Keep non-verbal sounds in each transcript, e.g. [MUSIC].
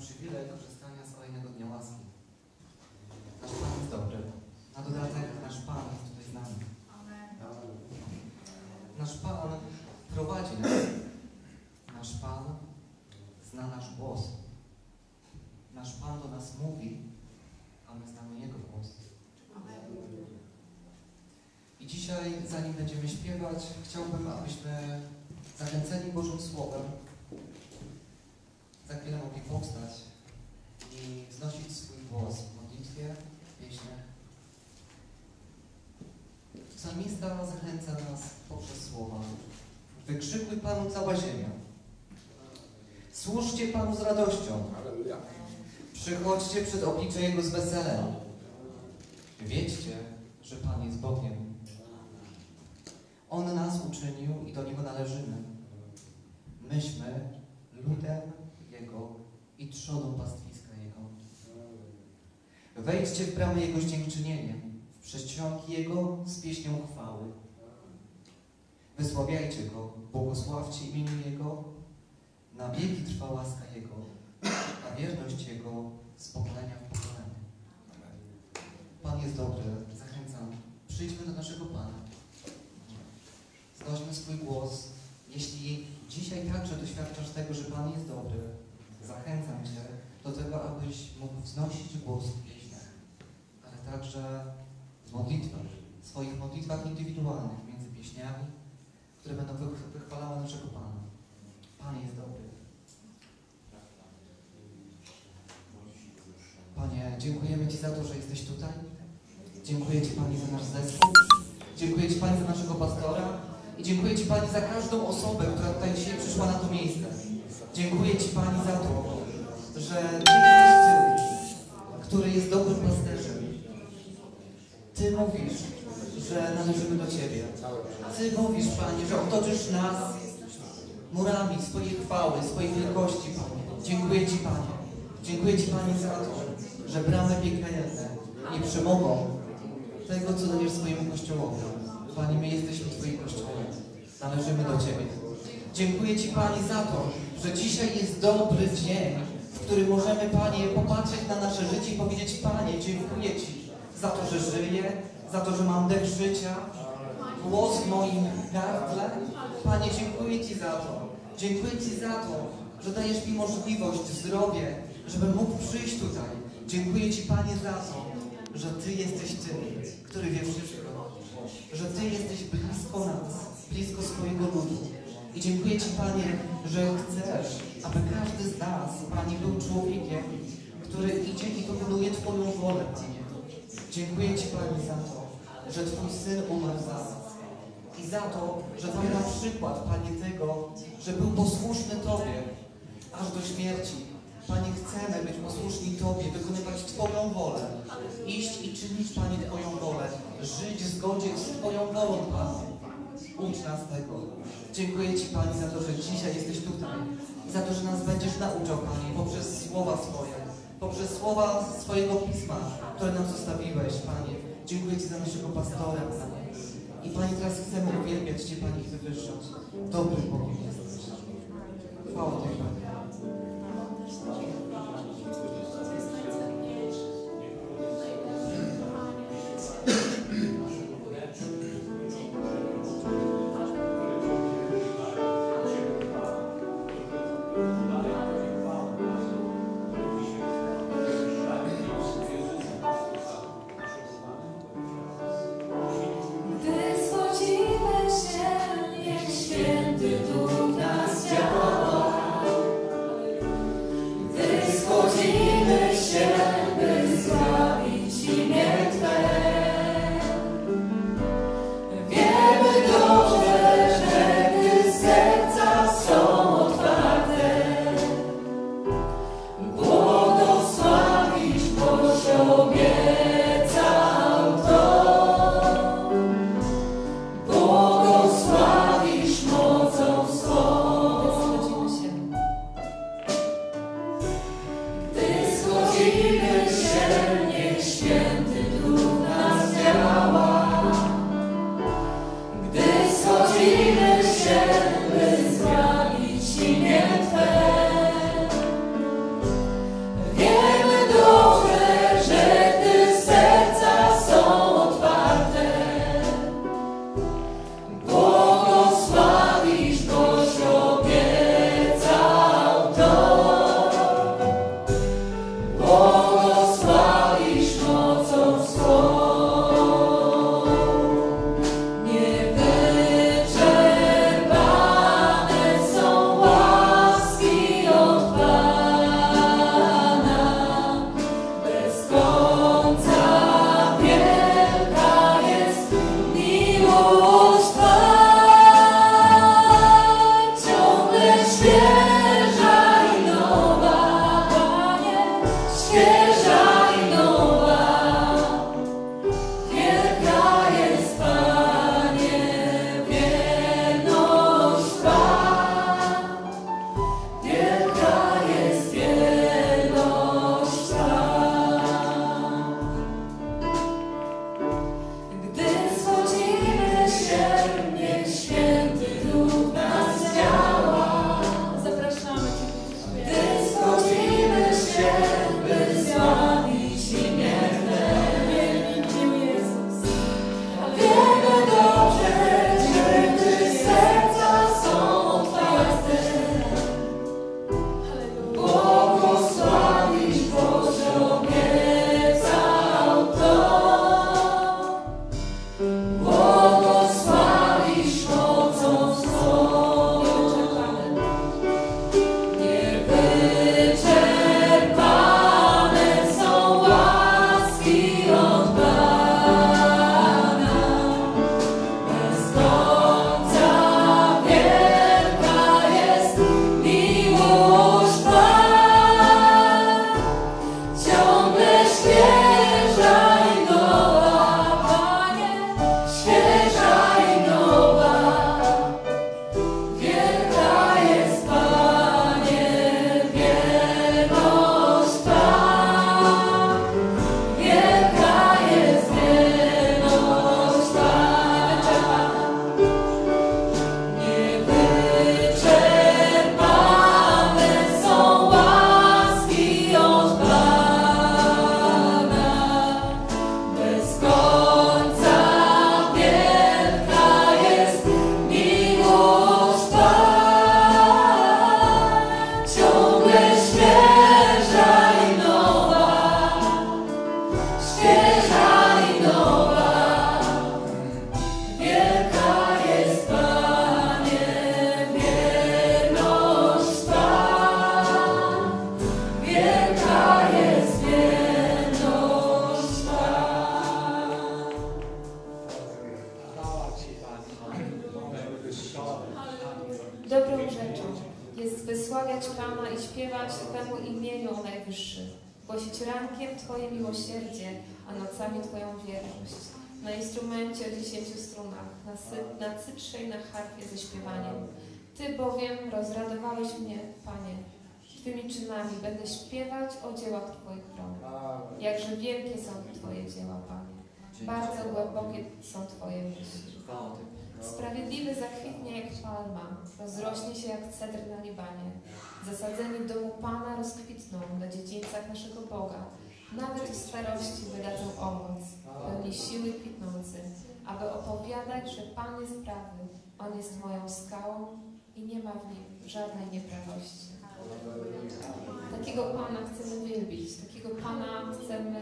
przywilej korzystania z kolejnego dnia łaski. Nasz Pan jest dobry. Na dodatek nasz Pan jest tutaj z nami. Nasz Pan prowadzi nas. Nasz Pan zna nasz głos. Nasz Pan do nas mówi, a my znamy Jego głos. I dzisiaj, zanim będziemy śpiewać, chciałbym, abyśmy zachęceni Bożym Słowem za chwilę mogli powstać i wznosić swój głos w modlitwie, w pieśniach. Psalmista zachęca nas poprzez słowa. Wykrzykuj Panu cała ziemia. Służcie Panu z radością. Przychodźcie przed oblicze Jego z weselem. Wiedzcie, że Pan jest Bogiem. On nas uczynił i do Niego należymy. Myśmy ludem Jego i trzodą pastwiska Jego. Wejdźcie w bramy Jego z dziękczynieniem, w prześciągi Jego z pieśnią chwały. Wysławiajcie Go, błogosławcie imieniu Jego, na wieki trwa łaska Jego, a wierność Jego z pokolenia w pokolenie. Pan jest dobry, zachęcam. Przyjdźmy do naszego Pana. Znośmy swój głos. Jeśli dzisiaj także doświadczasz tego, że Pan jest dobry, zachęcam Cię do tego, abyś mógł wznosić głos w pieśniach, ale także w modlitwach, w swoich modlitwach indywidualnych między pieśniami, które będą wych- wychwalały naszego Pana. Pan jest dobry. Panie, dziękujemy Ci za to, że jesteś tutaj. Dziękuję Ci Pani za nasz zespół. Dziękuję Ci Pani za naszego pastora. I dziękuję Ci Pani za każdą osobę, która tutaj dzisiaj przyszła na to miejsce. Dziękuję Ci Pani za to, że Ty jesteś Ty, który jest dobrym pasterzem. Ty mówisz, że należymy do Ciebie. Ty mówisz, Panie, że otoczysz nas murami swojej chwały, swojej wielkości, Panie. Dziękuję Ci, Panie. Dziękuję Ci, Panie, za to, że bramy piekielne nie przemogą tego, co dajesz swojemu Kościołowi. Panie, my jesteśmy Twoim Kościołem. Należymy do Ciebie. Dziękuję Ci, Pani, za to, że dzisiaj jest dobry dzień, w którym możemy, Panie, popatrzeć na nasze życie i powiedzieć, Panie, dziękuję Ci za to, że żyję, za to, że mam dech życia, głos w moim gardle. Panie, dziękuję Ci za to. Dziękuję Ci za to, że dajesz mi możliwość, zdrowie, żebym mógł przyjść tutaj. Dziękuję Ci, Panie, za to, że Ty jesteś tym, który wie wszystko. Że Ty jesteś blisko nas, blisko swojego ludu. I dziękuję Ci, Panie, że chcesz, aby każdy z nas, Panie, był człowiekiem, który idzie i wykonuje Twoją wolę, Panie. Dziękuję Ci, Panie, za to, że Twój Syn umarł za nas. I za to, że dał nam przykład, Panie, tego, że był posłuszny Tobie aż do śmierci. Panie, chcemy być posłuszni Tobie, wykonywać Twoją wolę. Iść i czynić, Panie, Twoją wolę. Żyć w zgodzie z Twoją wolą, Panie. Ucz nas tego. Dziękuję Ci, Pani, za to, że dzisiaj jesteś tutaj. Za to, że nas będziesz nauczał, Panie, poprzez słowa swoje, poprzez słowa swojego Pisma, które nam zostawiłeś, Panie. Dziękuję Ci za naszego pastora. I Panie, teraz chcemy uwielbiać Cię, Panie, i wywyższać. Dobry Bogiem jesteś. Chwała Tobie, Panie. Strunach, na, sy- na cytrze i na harfie ze śpiewaniem. Ty bowiem rozradowałeś mnie, Panie. Twymi czynami będę śpiewać o dziełach Twoich rąk. Jakże wielkie są Twoje dzieła, Panie. Bardzo głębokie są Twoje myśli. Sprawiedliwy zakwitnie jak palma, rozrośnie się jak cedr na Libanie. Zasadzeni w domu Pana rozkwitną na dziedzińcach naszego Boga. Nawet w starości wydadzą owoc, pełni siły kwitnący, aby opowiadać, że Pan jest prawy, On jest moją skałą i nie ma w nim żadnej nieprawości. Takiego Pana chcemy wielbić, takiego Pana chcemy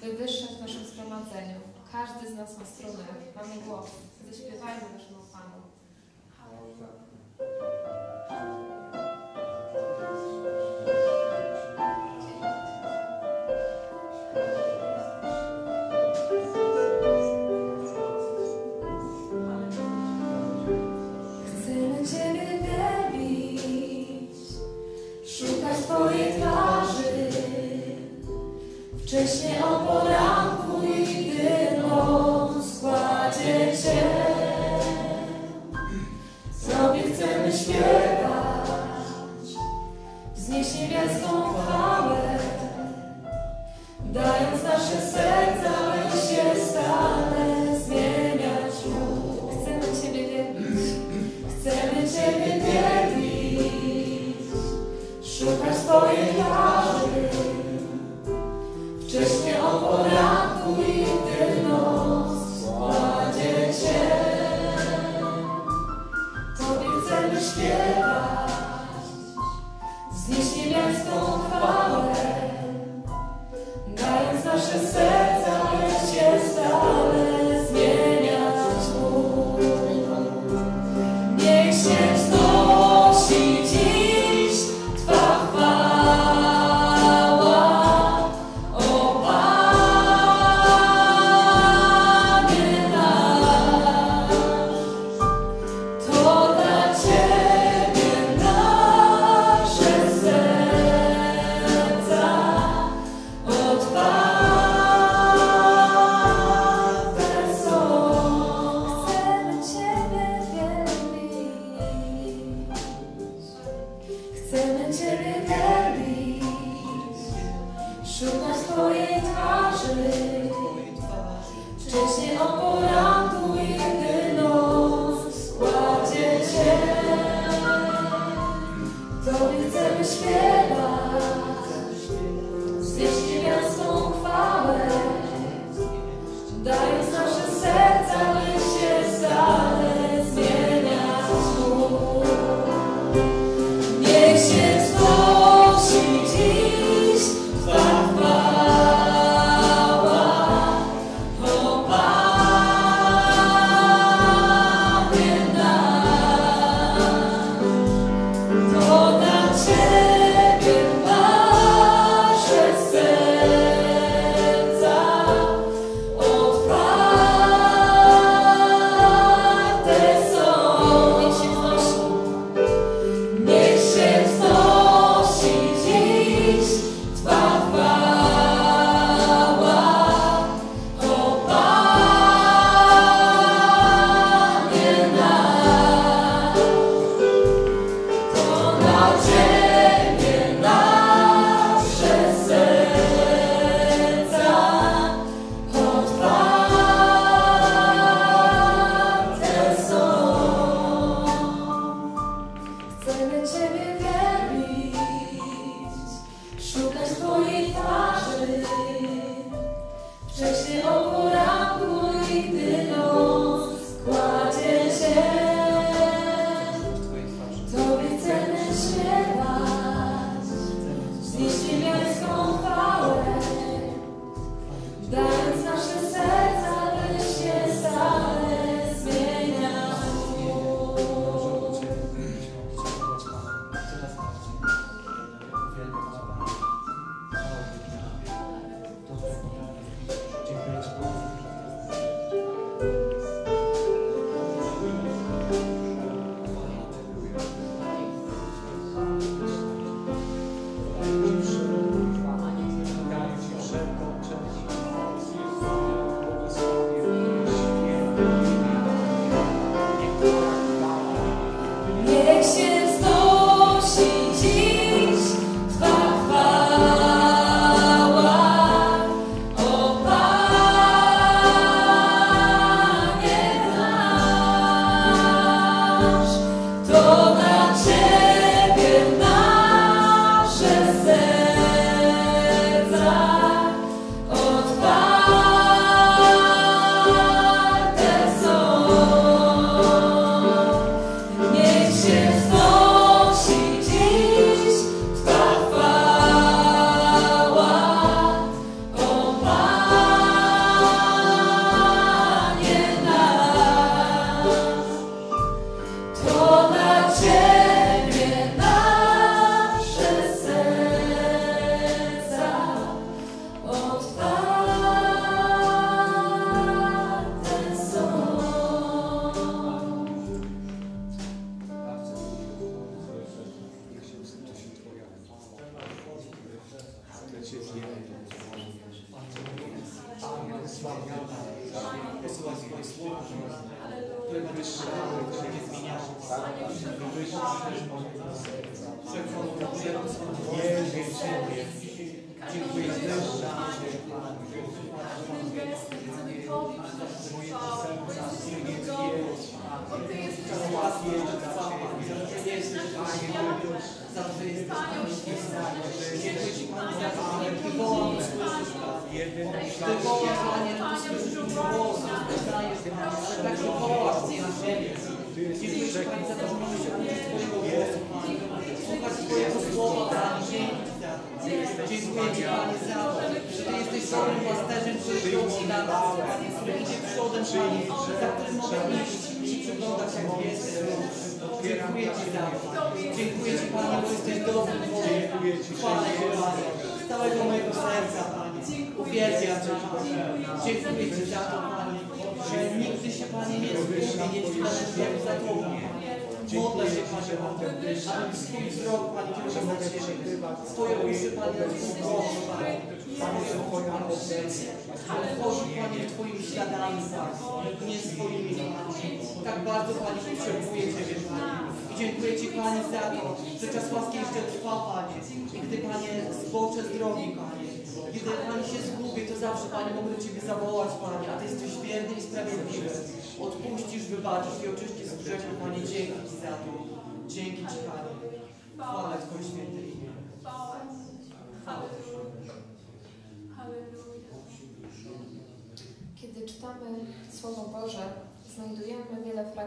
wywyższać w naszym zgromadzeniu. Każdy z nas ma strunę, mamy głos. Zaśpiewajmy naszemu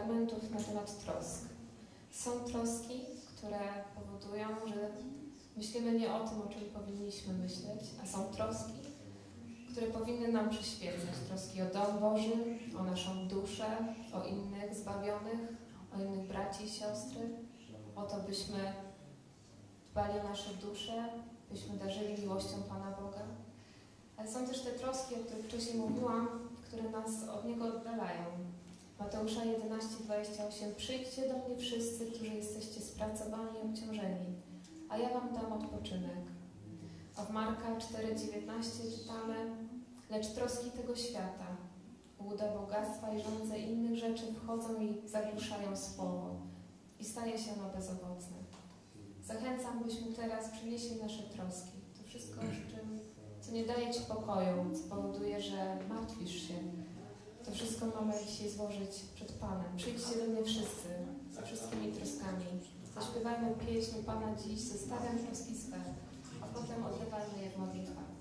fragmentów na temat trosk. Są troski, które powodują, że myślimy nie o tym, o czym powinniśmy myśleć, a są troski, które powinny nam przyświecać. Troski o dom Boży, o naszą duszę, o innych zbawionych, o innych braci i siostry, o to, byśmy dbali o nasze dusze, byśmy darzyli miłością Pana Boga. Ale są też te troski, o których wcześniej mówiłam, które nas od Niego oddalają. Mateusza 11, 28. Przyjdźcie do mnie wszyscy, którzy jesteście spracowani i obciążeni, a ja Wam dam odpoczynek. A w Marka 4, 19 czytamy, lecz troski tego świata, łuda bogactwa i żądze innych rzeczy wchodzą i zagłuszają słowo i staje się ono bezowocne. Zachęcam, byśmy teraz przynieśli nasze troski. To wszystko, czym co nie daje Ci pokoju, co powoduje, że martwisz się. To wszystko mamy dzisiaj złożyć przed Panem. Przyjdźcie do mnie wszyscy, ze wszystkimi troskami. Zaśpiewajmy pieśń Pana dziś, zostawiam troski swe, a potem oddawajmy je w modlitwach.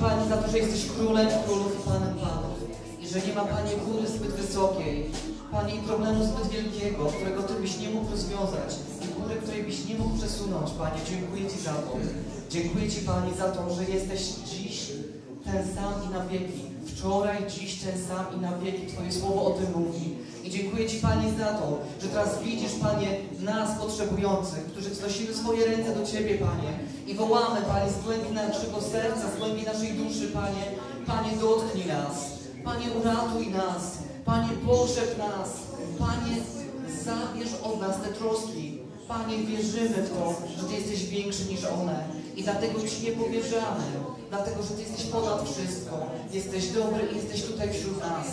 Panie za to, że jesteś królem królów i Panem Panów. I że nie ma Panie góry zbyt wysokiej, Panie i problemu zbyt wielkiego, którego Ty byś nie mógł rozwiązać i góry, której byś nie mógł przesunąć, Panie. Dziękuję Ci za to. Dziękuję Ci Panie za to, że jesteś dziś ten sam i na wieki. Wczoraj, dziś ten sam i na wieki. Twoje słowo o tym mówi. I dziękuję Ci Panie za to, że teraz widzisz Panie nas potrzebujących, którzy wznosimy swoje ręce do Ciebie Panie i wołamy Panie z głębi naszego serca, z głębi naszej duszy Panie. Panie dotknij nas. Panie uratuj nas. Panie pogrzeb nas. Panie zabierz od nas te troski. Panie wierzymy w to, że Ty jesteś większy niż one i dlatego Ci nie powierzamy. Dlatego, że Ty jesteś ponad wszystko. Jesteś dobry i jesteś tutaj wśród nas.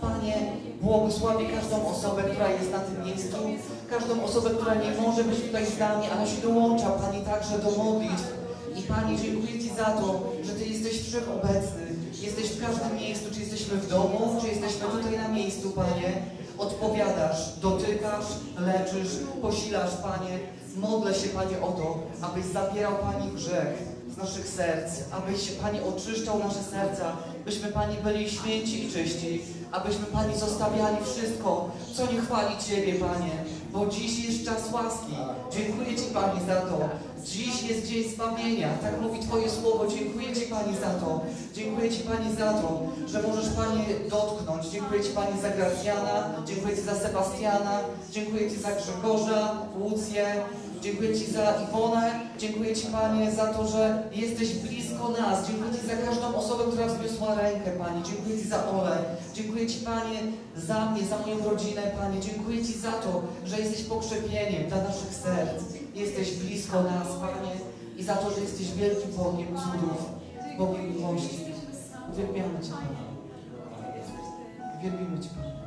Panie, błogosławię każdą osobę, która jest na tym miejscu, każdą osobę, która nie może być tutaj z nami, ale się dołącza, Pani, także do modlitw. I Panie, dziękuję Ci za to, że Ty jesteś wszechobecny. Jesteś w każdym miejscu, czy jesteśmy w domu, czy jesteśmy tutaj na miejscu, Panie. Odpowiadasz, dotykasz, leczysz, posilasz, Panie. Modlę się, Panie, o to, abyś zabierał, Pani, grzech naszych serc, abyś, Panie, oczyszczał nasze serca, byśmy, Panie, byli święci i czyści, abyśmy, Panie, zostawiali wszystko, co nie chwali Ciebie, Panie, bo dziś jest czas łaski. Dziękuję Ci, Panie, za to. Dziś jest dzień zbawienia, tak mówi Twoje słowo. Dziękuję Ci, Pani, za to. Dziękuję Ci, Pani, za to, że możesz, Panie, dotknąć. Dziękuję Ci, Pani, za Gracjana. Dziękuję Ci za Sebastiana. Dziękuję Ci za Grzegorza, Łucję. Dziękuję Ci za Iwonę. Dziękuję Ci, Panie, za to, że jesteś blisko nas. Dziękuję Ci za każdą osobę, która wzniosła rękę, Panie. Dziękuję Ci za Olę. Dziękuję Ci, Panie, za mnie, za moją rodzinę, Panie. Dziękuję Ci za to, że jesteś pokrzepieniem dla naszych serc. Jesteś blisko nas, Panie. I za to, że jesteś wielkim Bogiem cudów, Bogiem miłości. Uwielbiamy Cię, Panie. Uwielbimy Cię, Panie.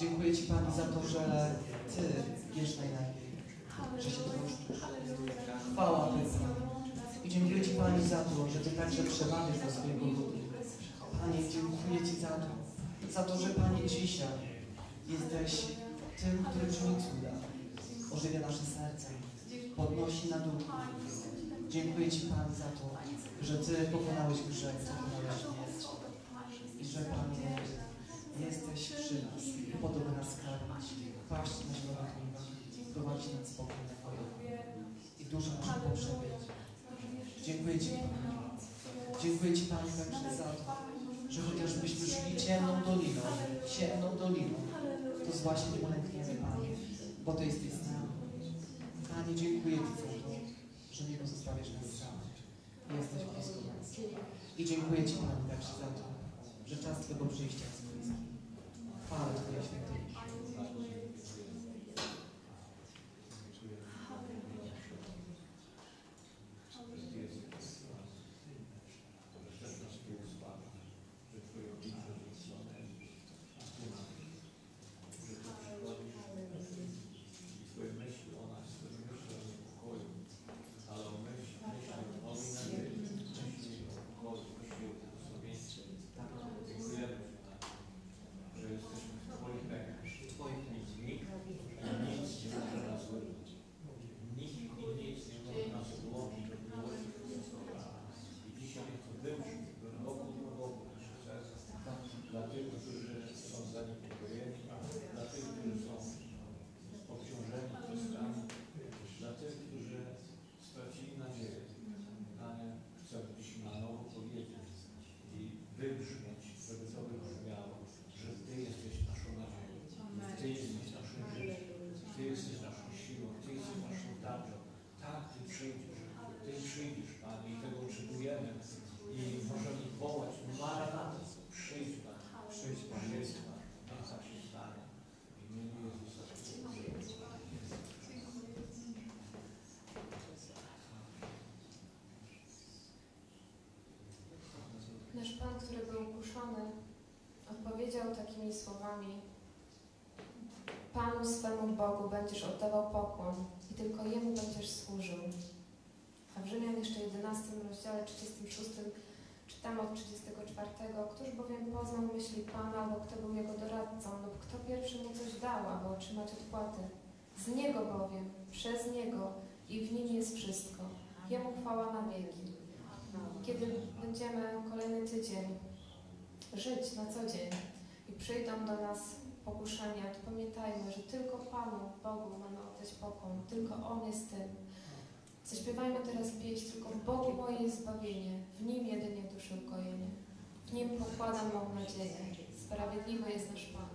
Dziękuję Ci Pani za to, że Ty wiesz najlepiej, że się troszczysz. Chwała Tobie, I dziękuję Ci Pani za to, że Ty także przemawiasz do swojego ludu. Panie, dziękuję Ci za to, za to, że Panie dzisiaj jesteś tym, który czyni cuda, ożywia nasze serca, podnosi na duchu. Dziękuję Ci Pani za to, że Ty pokonałeś grzech, pokonałeś śmierć i że Panie Jesteś przy nas, podobny nas karmić, paść na zielonych niwach, prowadzi nas pokój Twoją i dużo naszych potrzeby. Dziękuję Ci, Panie. Dziękuję Ci, Panie, także za to, że chociażbyśmy szli ciemną doliną, ciemną doliną, to z właśnie nie ulękniemy, Panie, bo Ty jesteś z nami. Panie, dziękuję Ci za to, że nie pozostawiasz nas samych. Jesteś blisko nas. I dziękuję Ci, Panie, także za to, że czas Twojego przyjścia Father, Pan, który był kuszony, odpowiedział takimi słowami: Panu swemu Bogu będziesz oddawał pokłon i tylko Jemu będziesz służył. A w Rzymian jeszcze 11 rozdziale 36 czytamy od 34. Któż bowiem poznał myśli Pana, albo kto był jego doradcą, lub kto pierwszy mu coś dał, aby otrzymać odpłatę. Z Niego bowiem, przez Niego i w Nim jest wszystko. Jemu chwała na wieki. Kiedy będziemy kolejny tydzień żyć na co dzień i przyjdą do nas pokuszenia, to pamiętajmy, że tylko Panu, Bogu mamy oddać pokłon, tylko On jest tym. Zaśpiewajmy teraz pieśń, tylko Bogu moje zbawienie, w Nim jedynie duszy ukojenie. W Nim pokładam mą nadzieję, sprawiedliwy jest nasz Pan.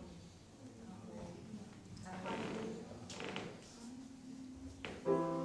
Tylko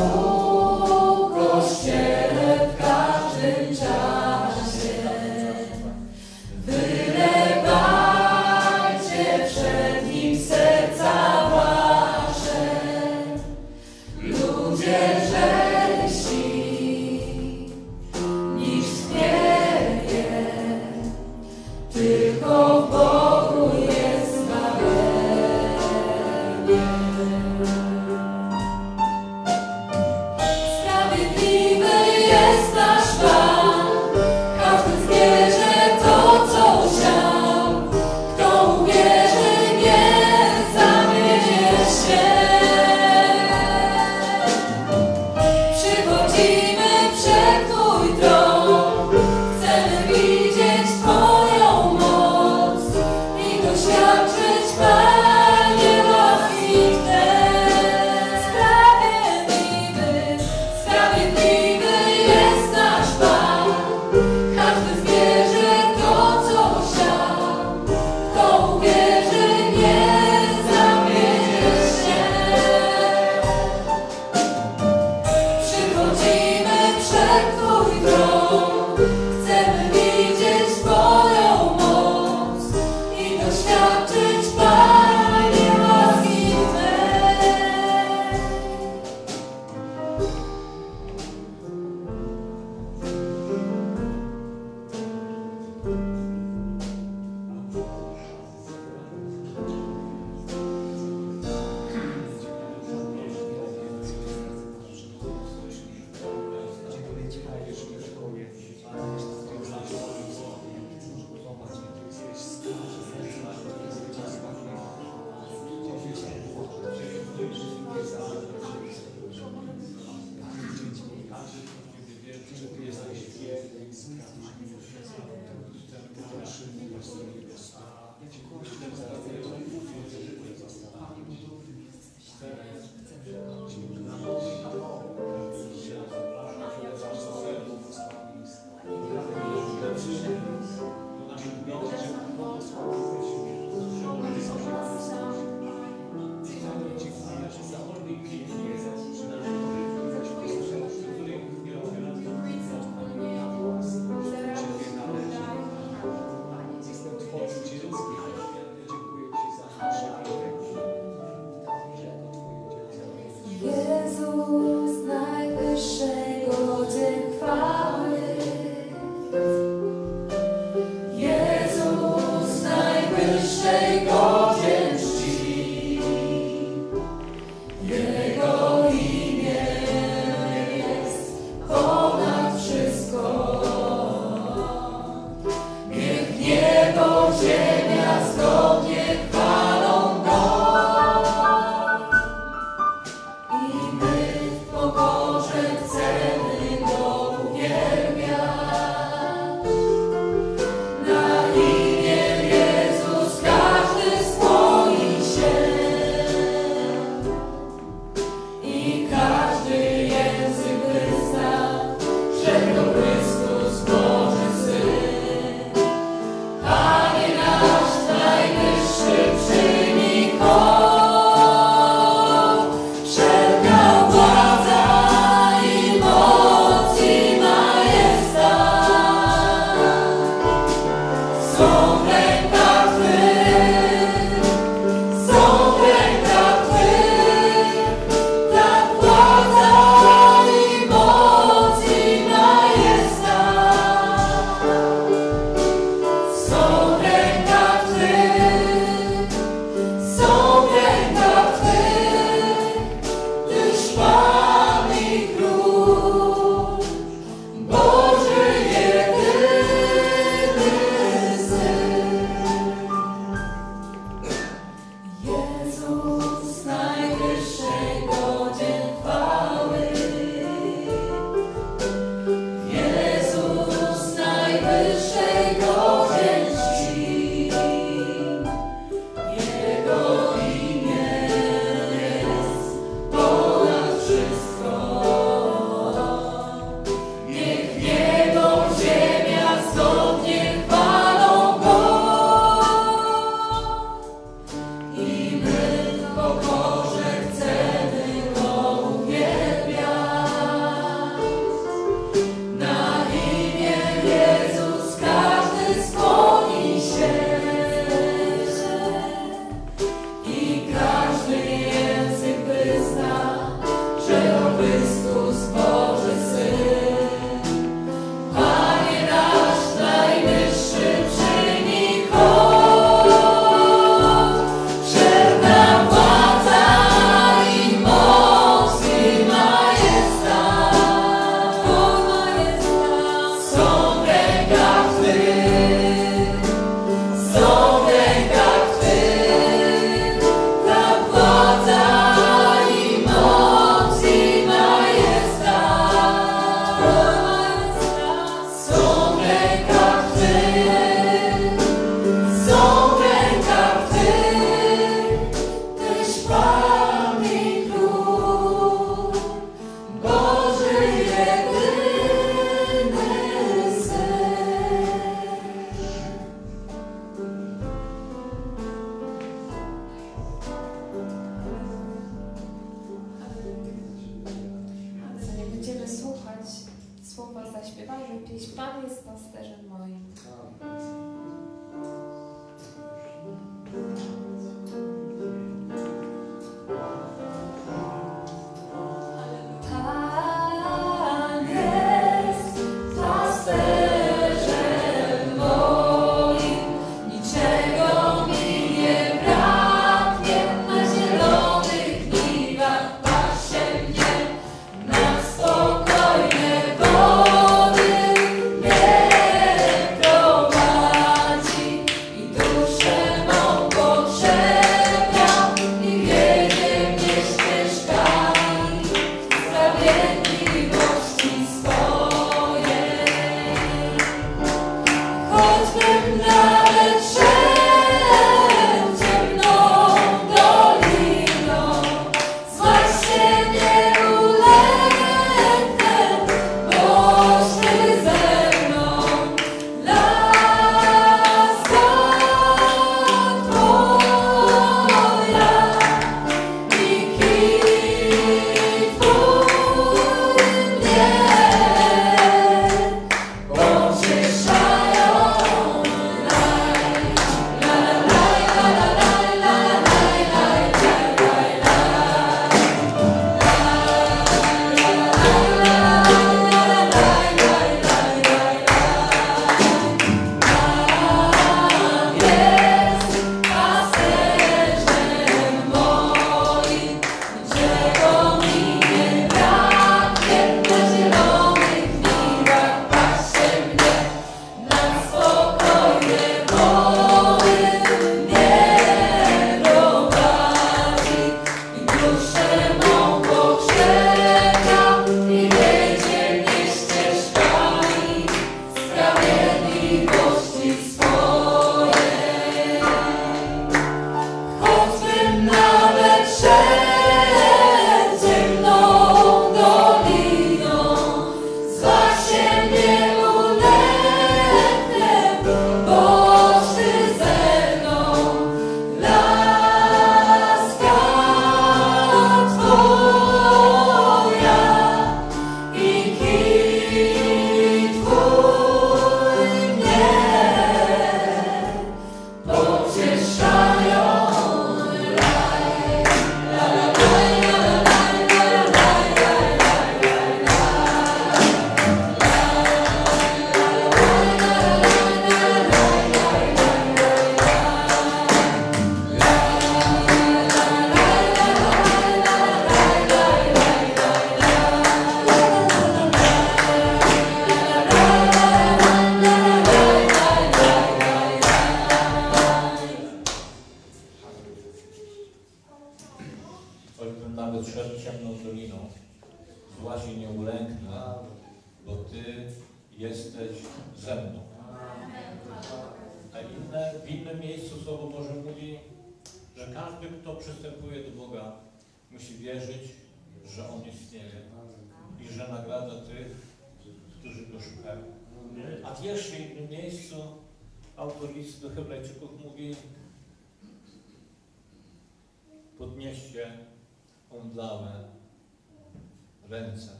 Oh.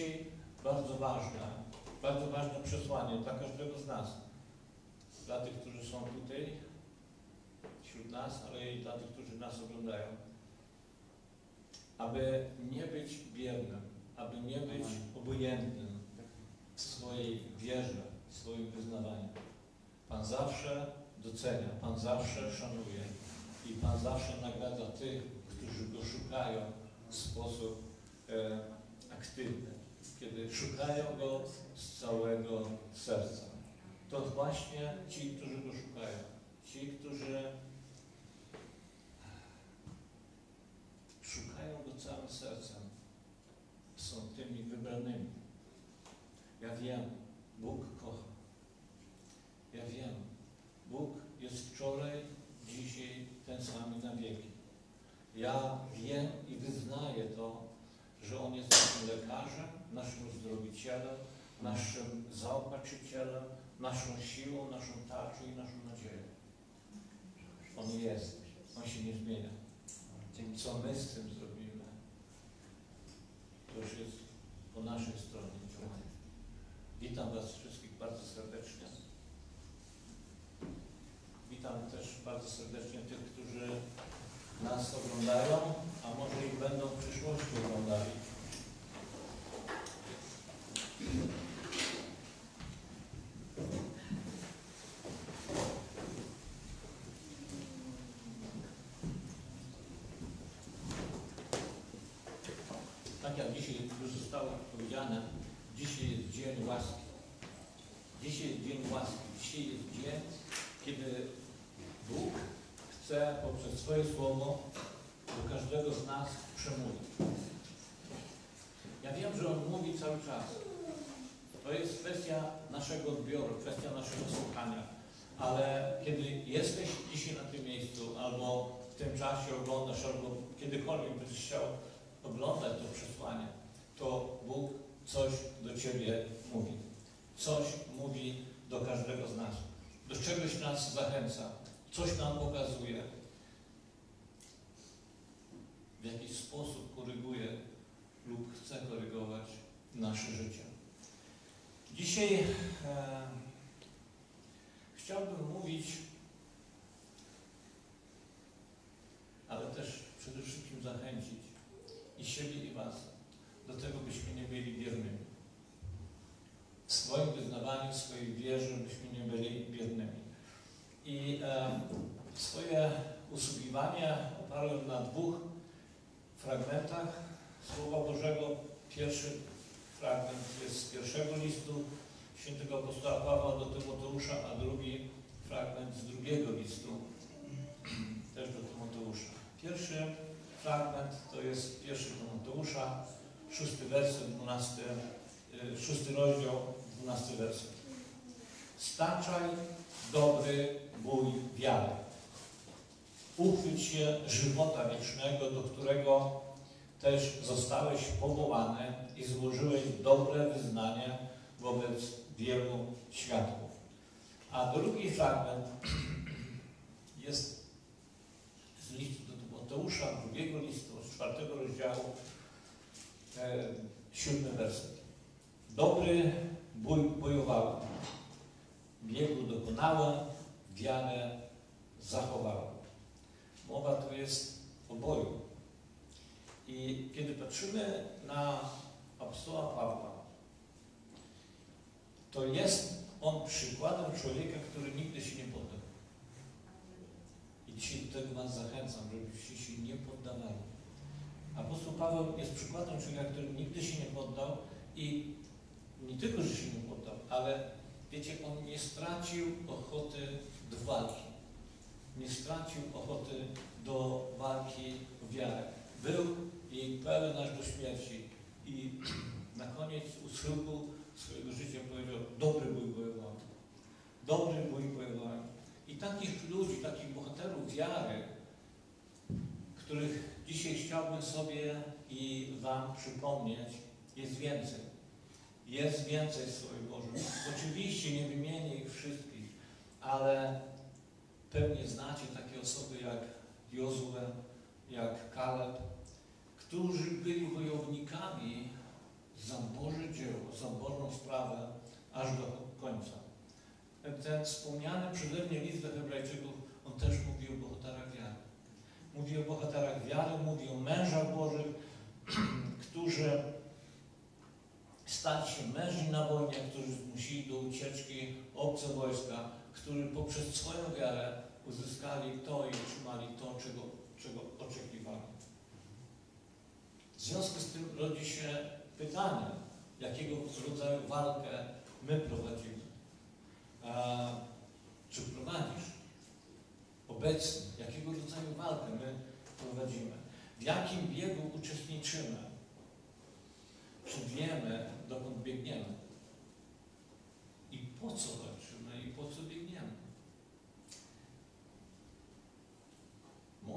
Dzisiaj bardzo ważne, bardzo ważne przesłanie dla każdego z nas. Dla tych, którzy są tutaj, wśród nas, ale i dla tych, którzy nas oglądają. Aby nie być biernym, aby nie być obojętnym w swojej wierze, w swoim wyznawaniu. Pan zawsze docenia, Pan zawsze szanuje i Pan zawsze nagradza tych, którzy Go szukają w sposób e, aktywny, kiedy szukają Go z całego serca. To właśnie ci, którzy Go szukają, ci, którzy szukają Go całym sercem, są tymi wybranymi. Ja wiem, Bóg kocha. Ja wiem, Bóg jest wczoraj, dzisiaj ten sam na wieki. Ja wiem i wyznaję to, że On jest naszym lekarzem, naszym uzdrowicielem, naszym zaopatrzycielem, naszą siłą, naszą tarczą i naszą nadzieją. On jest. On się nie zmienia. Co my z tym zrobimy, to już jest po naszej stronie. Witam Was wszystkich bardzo serdecznie. Witam też bardzo serdecznie tych, którzy nas oglądają, a może i będą w przyszłości oglądali. Tak jak dzisiaj już zostało powiedziane, dzisiaj jest dzień łaski. Dzisiaj jest dzień łaski. Dzisiaj jest dzień, kiedy Bóg chce poprzez swoje słowo do każdego z nas przemówić. Ja wiem, że On mówi cały czas. To jest kwestia naszego odbioru, kwestia naszego słuchania. Ale kiedy jesteś dzisiaj na tym miejscu, albo w tym czasie oglądasz, albo kiedykolwiek będziesz chciał oglądać to przesłanie, to Bóg coś do Ciebie mówi. Coś mówi do każdego z nas. Do czegoś nas zachęca. Coś nam pokazuje. W jakiś sposób koryguje lub chce korygować nasze życie. Dzisiaj e, chciałbym mówić, ale też przede wszystkim zachęcić i siebie i Was do tego, byśmy nie byli biernymi. W swoim wyznawaniu, w swojej wierze, byśmy nie byli biernymi. I e, swoje usługiwanie oparłem na dwóch fragmentach Słowa Bożego. Pierwszy fragment jest z pierwszego listu świętego apostoła Pawła do Tymoteusza, a drugi fragment z drugiego listu [CLEARS THROAT] też do Tymoteusza. Pierwszy fragment to jest pierwszy Tymoteusza, szósty werset, dwunasty, y, szósty rozdział, dwunasty werset. Staczaj dobry bój wiary. Uchwyć się żywota wiecznego, do którego też zostałeś powołany i złożyłeś dobre wyznanie wobec wielu świadków. A drugi fragment jest z listu do Tymoteusza, drugiego listu, z czwartego rozdziału, e, siódmy werset. Dobry bój bojowałem, biegu dokonałem, wiarę zachowałem. Mowa tu jest o boju. I kiedy patrzymy na apostoła Pawła, to jest on przykładem człowieka, który nigdy się nie poddał. I dzisiaj do tego Was zachęcam, żebyście się nie poddawali. Apostoł Paweł jest przykładem człowieka, który nigdy się nie poddał i nie tylko, że się nie poddał, ale wiecie, on nie stracił ochoty do walki. Nie stracił ochoty do walki w wiarę. Był jej pełen aż do śmierci i na koniec u schyłku swojego życia powiedział, dobry bój bojowałem. Dobry bój bojowałem. I takich ludzi, takich bohaterów wiary, których dzisiaj chciałbym sobie i Wam przypomnieć, jest więcej. Jest więcej Słowie Bożym. Oczywiście nie wymienię ich wszystkich, ale pewnie znacie takie osoby jak Jozue, jak Kaleb, którzy byli wojownikami za Boże dzieło, za Bożą sprawę, aż do końca. Ten, wspomniany przeze mnie list do Hebrajczyków, on też mówi o bohaterach wiary. Mówi o bohaterach wiary, mówi o mężach Bożych, [CLEARS THROAT] którzy stali się mężni na wojnie, którzy zmusili do ucieczki obce wojska, którzy poprzez swoją wiarę uzyskali to i otrzymali to, czego, czego oczekiwali. W związku z tym rodzi się pytanie, jakiego rodzaju walkę my prowadzimy. A, czy prowadzisz obecnie? Jakiego rodzaju walkę my prowadzimy? W jakim biegu uczestniczymy? Czy wiemy, dokąd biegniemy? I po co walczymy i po co biegniemy?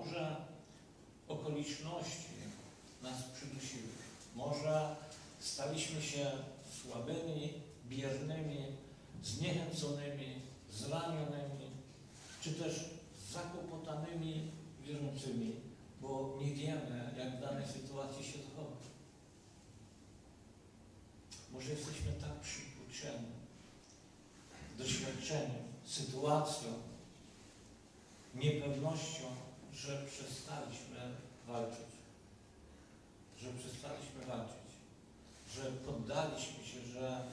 Może okoliczności nas przydusiły. Może staliśmy się słabymi, biernymi, zniechęconymi, zranionymi, czy też zakłopotanymi wierzącymi, bo nie wiemy, jak w danej sytuacji się zachować. Może jesteśmy tak przytłoczeni doświadczeniem, sytuacją, niepewnością, że przestaliśmy walczyć. Że przestaliśmy walczyć. Że poddaliśmy się, że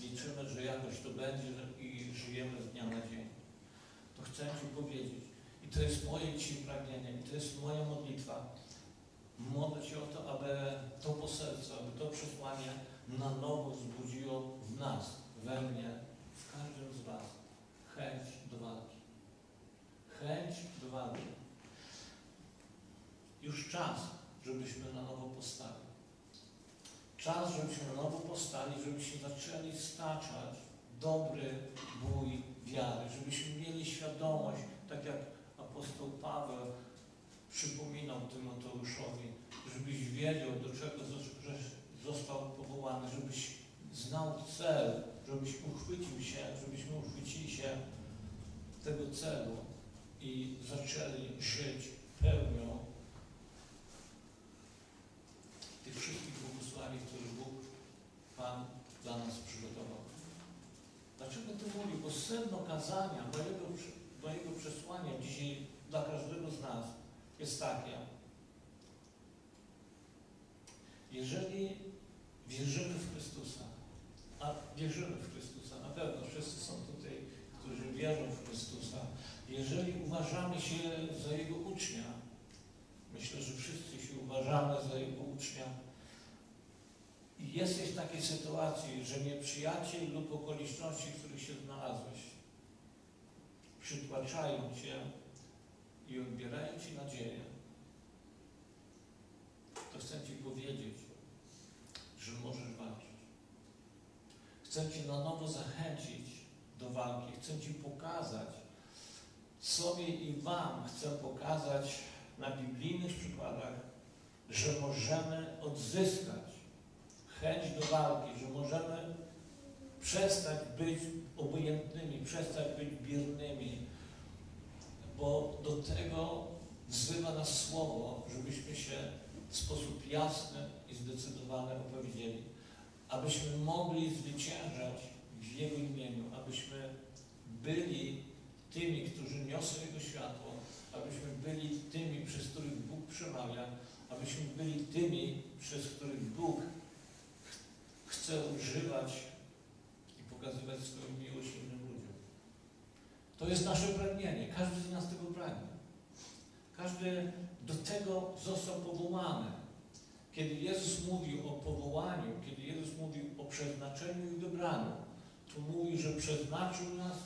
liczymy, że jakoś to będzie i żyjemy z dnia na dzień. To chcę Ci powiedzieć. I to jest moje dzisiaj pragnienie, i to jest moja modlitwa. Modlę się o to, aby to poselstwo, aby to przesłanie na nowo wzbudziło w nas, we mnie, w każdym z Was chęć. Chęć do walki. Już czas, żebyśmy na nowo powstali. Czas, żebyśmy na nowo powstali, żebyśmy zaczęli staczać dobry bój wiary, żebyśmy mieli świadomość, tak jak apostoł Paweł przypominał Tymoteuszowi, żebyś wiedział, do czego został powołany, żebyś znał cel, żebyś uchwycił się, żebyśmy uchwycili się tego celu i zaczęli żyć pełnią tych wszystkich błogosławień, które Bóg Pan dla nas przygotował. Dlaczego to mówię? Bo sedno kazania mojego, mojego przesłania dzisiaj dla każdego z nas jest takie. Jeżeli wierzymy w Chrystusa, a wierzymy w Chrystusa, na pewno wszyscy są tutaj, którzy wierzą w Chrystusa, jeżeli uważamy się za Jego ucznia, myślę, że wszyscy się uważamy za Jego ucznia, i jesteś w takiej sytuacji, że nieprzyjaciel lub okoliczności, w których się znalazłeś, przytłaczają Cię i odbierają Ci nadzieję, to chcę Ci powiedzieć, że możesz walczyć. Chcę Cię na nowo zachęcić do walki. Chcę Ci pokazać, sobie i Wam chcę pokazać na biblijnych przykładach, że możemy odzyskać chęć do walki, że możemy przestać być obojętnymi, przestać być biernymi, bo do tego wzywa nas Słowo, żebyśmy się w sposób jasny i zdecydowany opowiedzieli, abyśmy mogli zwyciężać w Jego imieniu, abyśmy byli tymi, którzy niosą Jego światło, abyśmy byli tymi, przez których Bóg przemawia, abyśmy byli tymi, przez których Bóg ch- chce używać i pokazywać swoją miłość innym ludziom. To jest nasze pragnienie. Każdy z nas tego pragnie. Każdy do tego został powołany. Kiedy Jezus mówił o powołaniu, kiedy Jezus mówił o przeznaczeniu i wybraniu, to mówi, że przeznaczył nas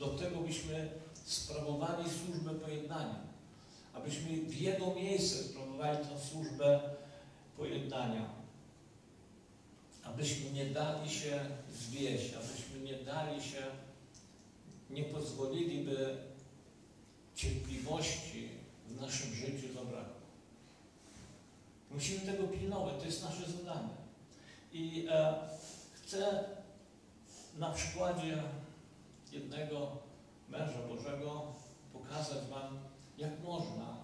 do tego, byśmy sprawowali służbę pojednania. Abyśmy w Jego miejsce sprawowali tę służbę pojednania. Abyśmy nie dali się zwieść, abyśmy nie dali się, nie pozwolili, by cierpliwości w naszym życiu zabrakło. Musimy tego pilnować, to jest nasze zadanie. I e, chcę na przykładzie jednego męża Bożego pokazać Wam, jak można,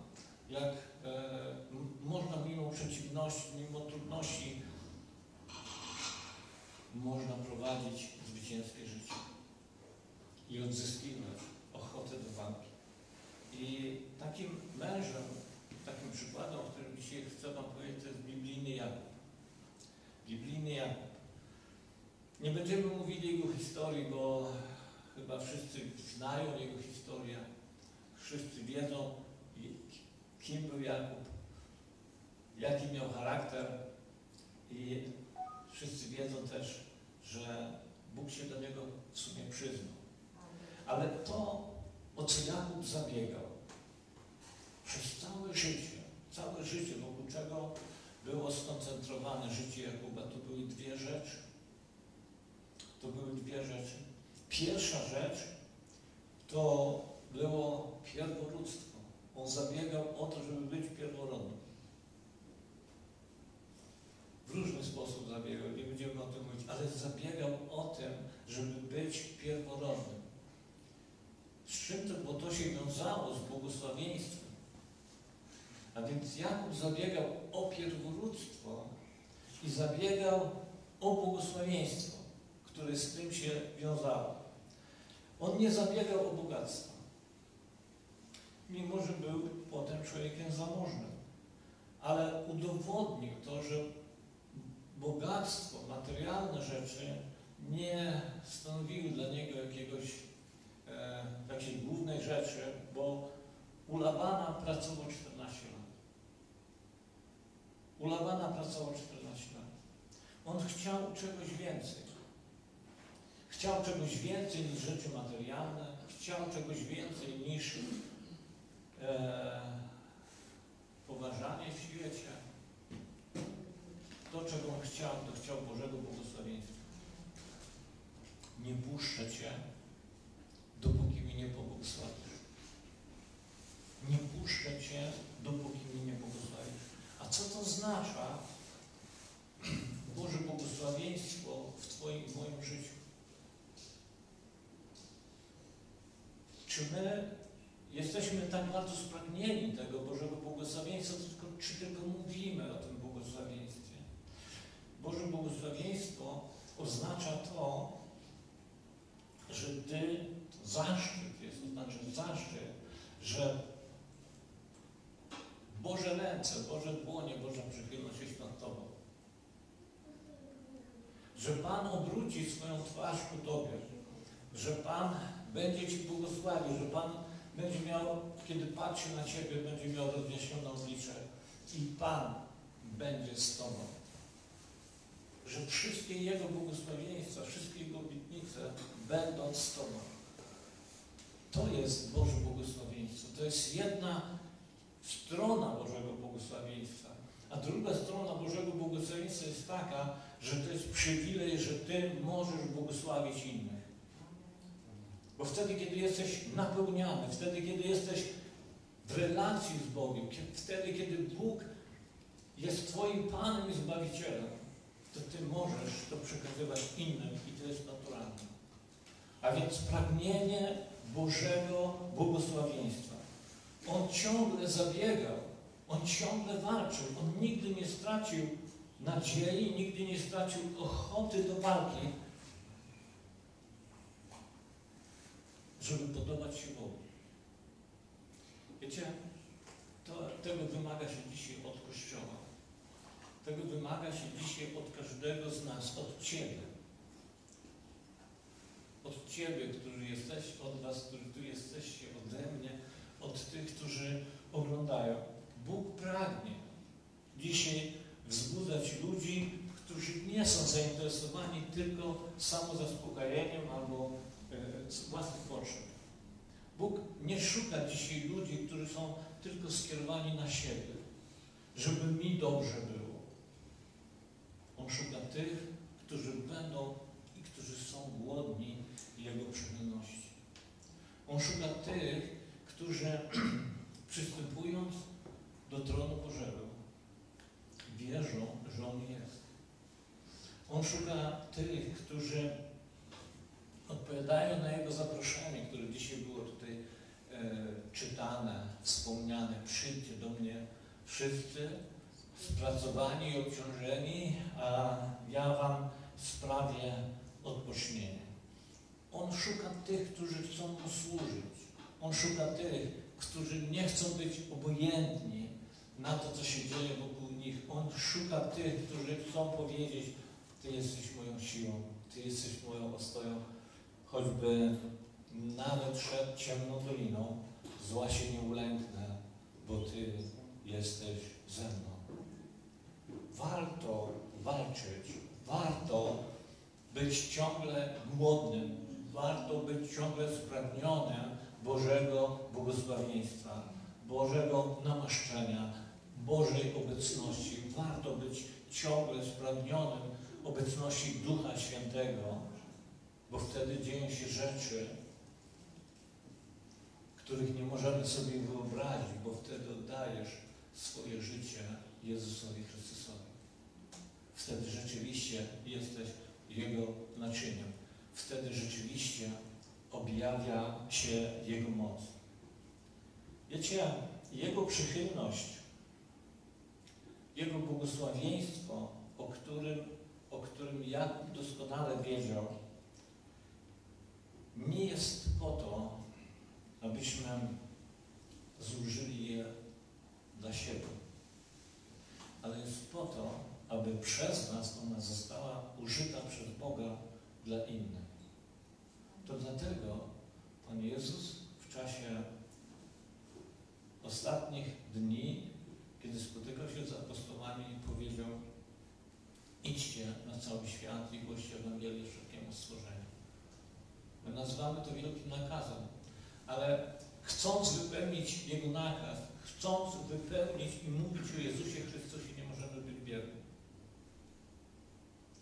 jak e, można mimo przeciwności, mimo trudności, można prowadzić zwycięskie życie i odzyskiwać ochotę do walki. I takim mężem, takim przykładem, o którym dzisiaj chcę Wam powiedzieć, to jest biblijny Jakub. Biblijny Jakub. Nie będziemy mówili jego historii, bo chyba wszyscy znają jego historię. Wszyscy wiedzą, kim był Jakub, jaki miał charakter i wszyscy wiedzą też, że Bóg się do niego w sumie przyznał. Ale to, o co Jakub zabiegał przez całe życie, całe życie, wokół czego było skoncentrowane życie Jakuba, to były dwie rzeczy. To były dwie rzeczy. Pierwsza rzecz to było pierworództwo. On zabiegał o to, żeby być pierworodnym. W różny sposób zabiegał, nie będziemy o tym mówić, ale zabiegał o tym, żeby być pierworodnym. Z czym to, bo to się wiązało z błogosławieństwem. A więc Jakub zabiegał o pierworództwo i zabiegał o błogosławieństwo, które z tym się wiązało. On nie zabiegał o bogactwo, mimo że był potem człowiekiem zamożnym, ale udowodnił to, że bogactwo, materialne rzeczy nie stanowiły dla niego jakiegoś e, takiej głównej rzeczy, bo u Labana pracował 14 lat. U Labana pracował 14 lat. On chciał czegoś więcej. Chciał czegoś więcej niż rzeczy materialne, chciał czegoś więcej niż e, poważanie w świecie. To, czego on chciał, to chciał Bożego błogosławieństwa. Nie puszczę Cię, dopóki mi nie pobłogosławisz. Nie puszczę Cię, dopóki mi nie błogosławisz. A co to oznacza Boże błogosławieństwo w Twoim i moim życiu? Czy my jesteśmy tak bardzo spragnieni tego Bożego błogosławieństwa, tylko, czy tylko mówimy o tym błogosławieństwie? Boże błogosławieństwo oznacza to, że Ty, zaszczyt jest, to znaczy zaszczyt, że Boże ręce, Boże dłonie, Boża przychylność jest nad Tobą. Że Pan obróci swoją twarz ku Tobie, że Pan będzie Ci błogosławił, że Pan będzie miał, kiedy patrzy na Ciebie, będzie miał rozjaśnione oblicze i Pan będzie z Tobą. Że wszystkie Jego błogosławieństwa, wszystkie Jego obietnice będą z Tobą. To jest Boże błogosławieństwo. To jest jedna strona Bożego błogosławieństwa. A druga strona Bożego błogosławieństwa jest taka, że to jest przywilej, że Ty możesz błogosławić innych. Bo wtedy, kiedy jesteś napełniany, wtedy, kiedy jesteś w relacji z Bogiem, wtedy, kiedy Bóg jest Twoim Panem i Zbawicielem, to Ty możesz to przekazywać innym i to jest naturalne. A więc pragnienie Bożego błogosławieństwa. On ciągle zabiegał, on ciągle walczył, on nigdy nie stracił nadziei, nigdy nie stracił ochoty do walki, żeby podobać się Bogu. Wiecie, to, tego wymaga się dzisiaj od Kościoła. Tego wymaga się dzisiaj od każdego z nas, od Ciebie. Od Ciebie, który jesteś, od Was, którzy tu jesteście, ode mnie, od tych, którzy oglądają. Bóg pragnie dzisiaj wzbudzać ludzi, którzy nie są zainteresowani tylko samozaspokajaniem albo z własnych potrzeb. Bóg nie szuka dzisiaj ludzi, którzy są tylko skierowani na siebie, żeby mi dobrze było. On szuka tych, którzy będą i którzy są głodni Jego przychylności. On szuka tych, którzy [CLEARS THROAT] przystępując do tronu Bożego wierzą, że On jest. On szuka tych, którzy odpowiadają na Jego zaproszenie, które dzisiaj było tutaj e, czytane, wspomniane. Przyjdźcie do mnie wszyscy spracowani i obciążeni, a ja Wam sprawię odpocznienie. On szuka tych, którzy chcą Mu służyć. On szuka tych, którzy nie chcą być obojętni na to, co się dzieje wokół nich. On szuka tych, którzy chcą powiedzieć, Ty jesteś moją siłą, Ty jesteś moją ostoją, choćby nawet szedł ciemną doliną, zła się nie ulęknę, bo Ty jesteś ze mną. Warto walczyć, warto być ciągle głodnym, warto być ciągle spragnionym Bożego błogosławieństwa, Bożego namaszczenia, Bożej obecności. Warto być ciągle spragnionym obecności Ducha Świętego, bo wtedy dzieją się rzeczy, których nie możemy sobie wyobrazić, bo wtedy oddajesz swoje życie Jezusowi Chrystusowi. Wtedy rzeczywiście jesteś Jego naczyniem. Wtedy rzeczywiście objawia się Jego moc. Wiecie, Jego przychylność, Jego błogosławieństwo, o którym, o którym Jakub doskonale wiedział, nie jest po to, abyśmy zużyli je dla siebie, ale jest po to, aby przez nas ona została użyta przez Boga dla innych. To dlatego Pan Jezus w czasie ostatnich dni, kiedy spotykał się z apostołami, powiedział: Idźcie na cały świat i głoście Ewangelię wszelkiemu stworzeniu. My nazywamy to wielkim nakazem, ale chcąc wypełnić Jego nakaz, chcąc wypełnić i mówić o Jezusie Chrystusie, nie możemy być bierni.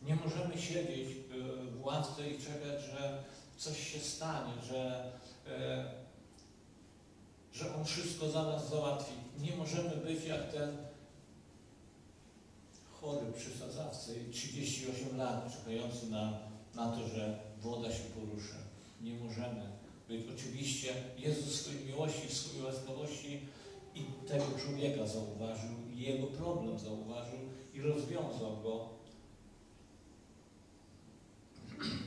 Nie możemy siedzieć y, w ławce i czekać, że coś się stanie, że, e, że On wszystko za nas załatwi. Nie możemy być jak ten chory przy sadzawce, 38 lat czekający na, na to, że woda się poruszy. Nie możemy być. Oczywiście Jezus w swojej miłości, w swojej łaskawości i tego człowieka zauważył, i jego problem zauważył i rozwiązał go.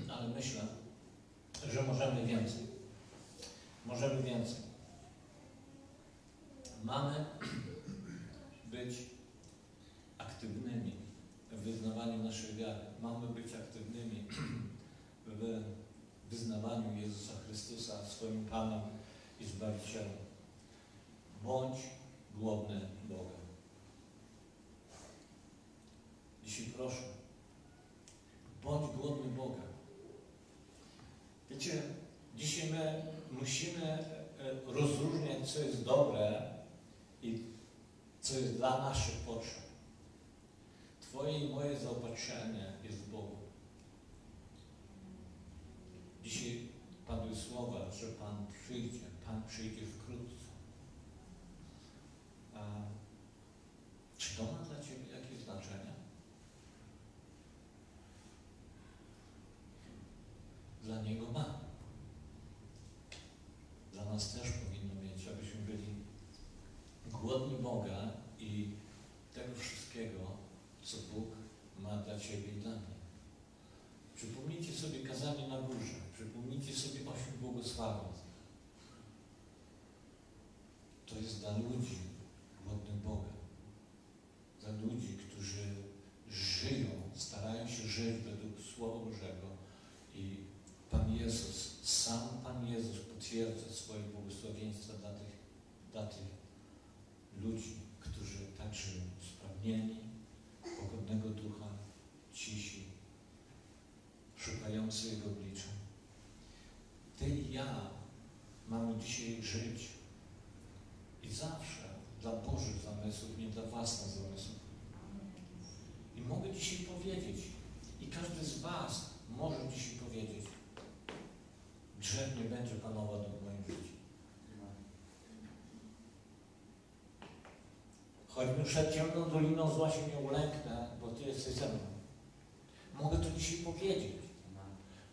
Ale myślę, że możemy więcej. Możemy więcej. Mamy być aktywnymi w wyznawaniu naszej wiary. Mamy być aktywnymi w wyznawaniu Jezusa Chrystusa swoim Panem i Zbawicielem. Bądź głodny Boga. Dzisiaj proszę, bądź głodny Boga. Wiecie, dzisiaj my musimy e, rozróżniać, co jest dobre i co jest dla naszych potrzeb. Twoje i moje zaopatrzenie jest w Bogu. Dzisiaj padły słowa, że Pan przyjdzie. Pan przyjdzie wkrótce. A czy to ma dla Ciebie jakieś znaczenie? Dla Niego ma. Dla nas też powinno mieć, abyśmy byli głodni Boga i tego wszystkiego, co Bóg ma dla Ciebie i dla mnie. Przypomnijcie sobie kazanie na górze, przypomnijcie sobie ośmiu błogosławieństw. To jest dla ludzi głodnych Boga. Dla ludzi, którzy żyją, starają się żyć według Słowa Bożego i Pan Jezus, sam Pan Jezus potwierdza swoje błogosławieństwa dla tych, dla tych ludzi, którzy tak żyją, spragnieni, pogodnego ducha, cisi, szukający Jego oblicza. Ty i ja mamy dzisiaj żyć i zawsze dla Bożych zamysłów, nie dla własnych zamysłów. I mogę dzisiaj powiedzieć, i każdy z Was może dzisiaj powiedzieć, grzech nie będzie panował nad moim życiem. Choćbym przed ciemną doliną zła się nie ulęknę, bo Ty jesteś ze mną. Mogę to dzisiaj powiedzieć.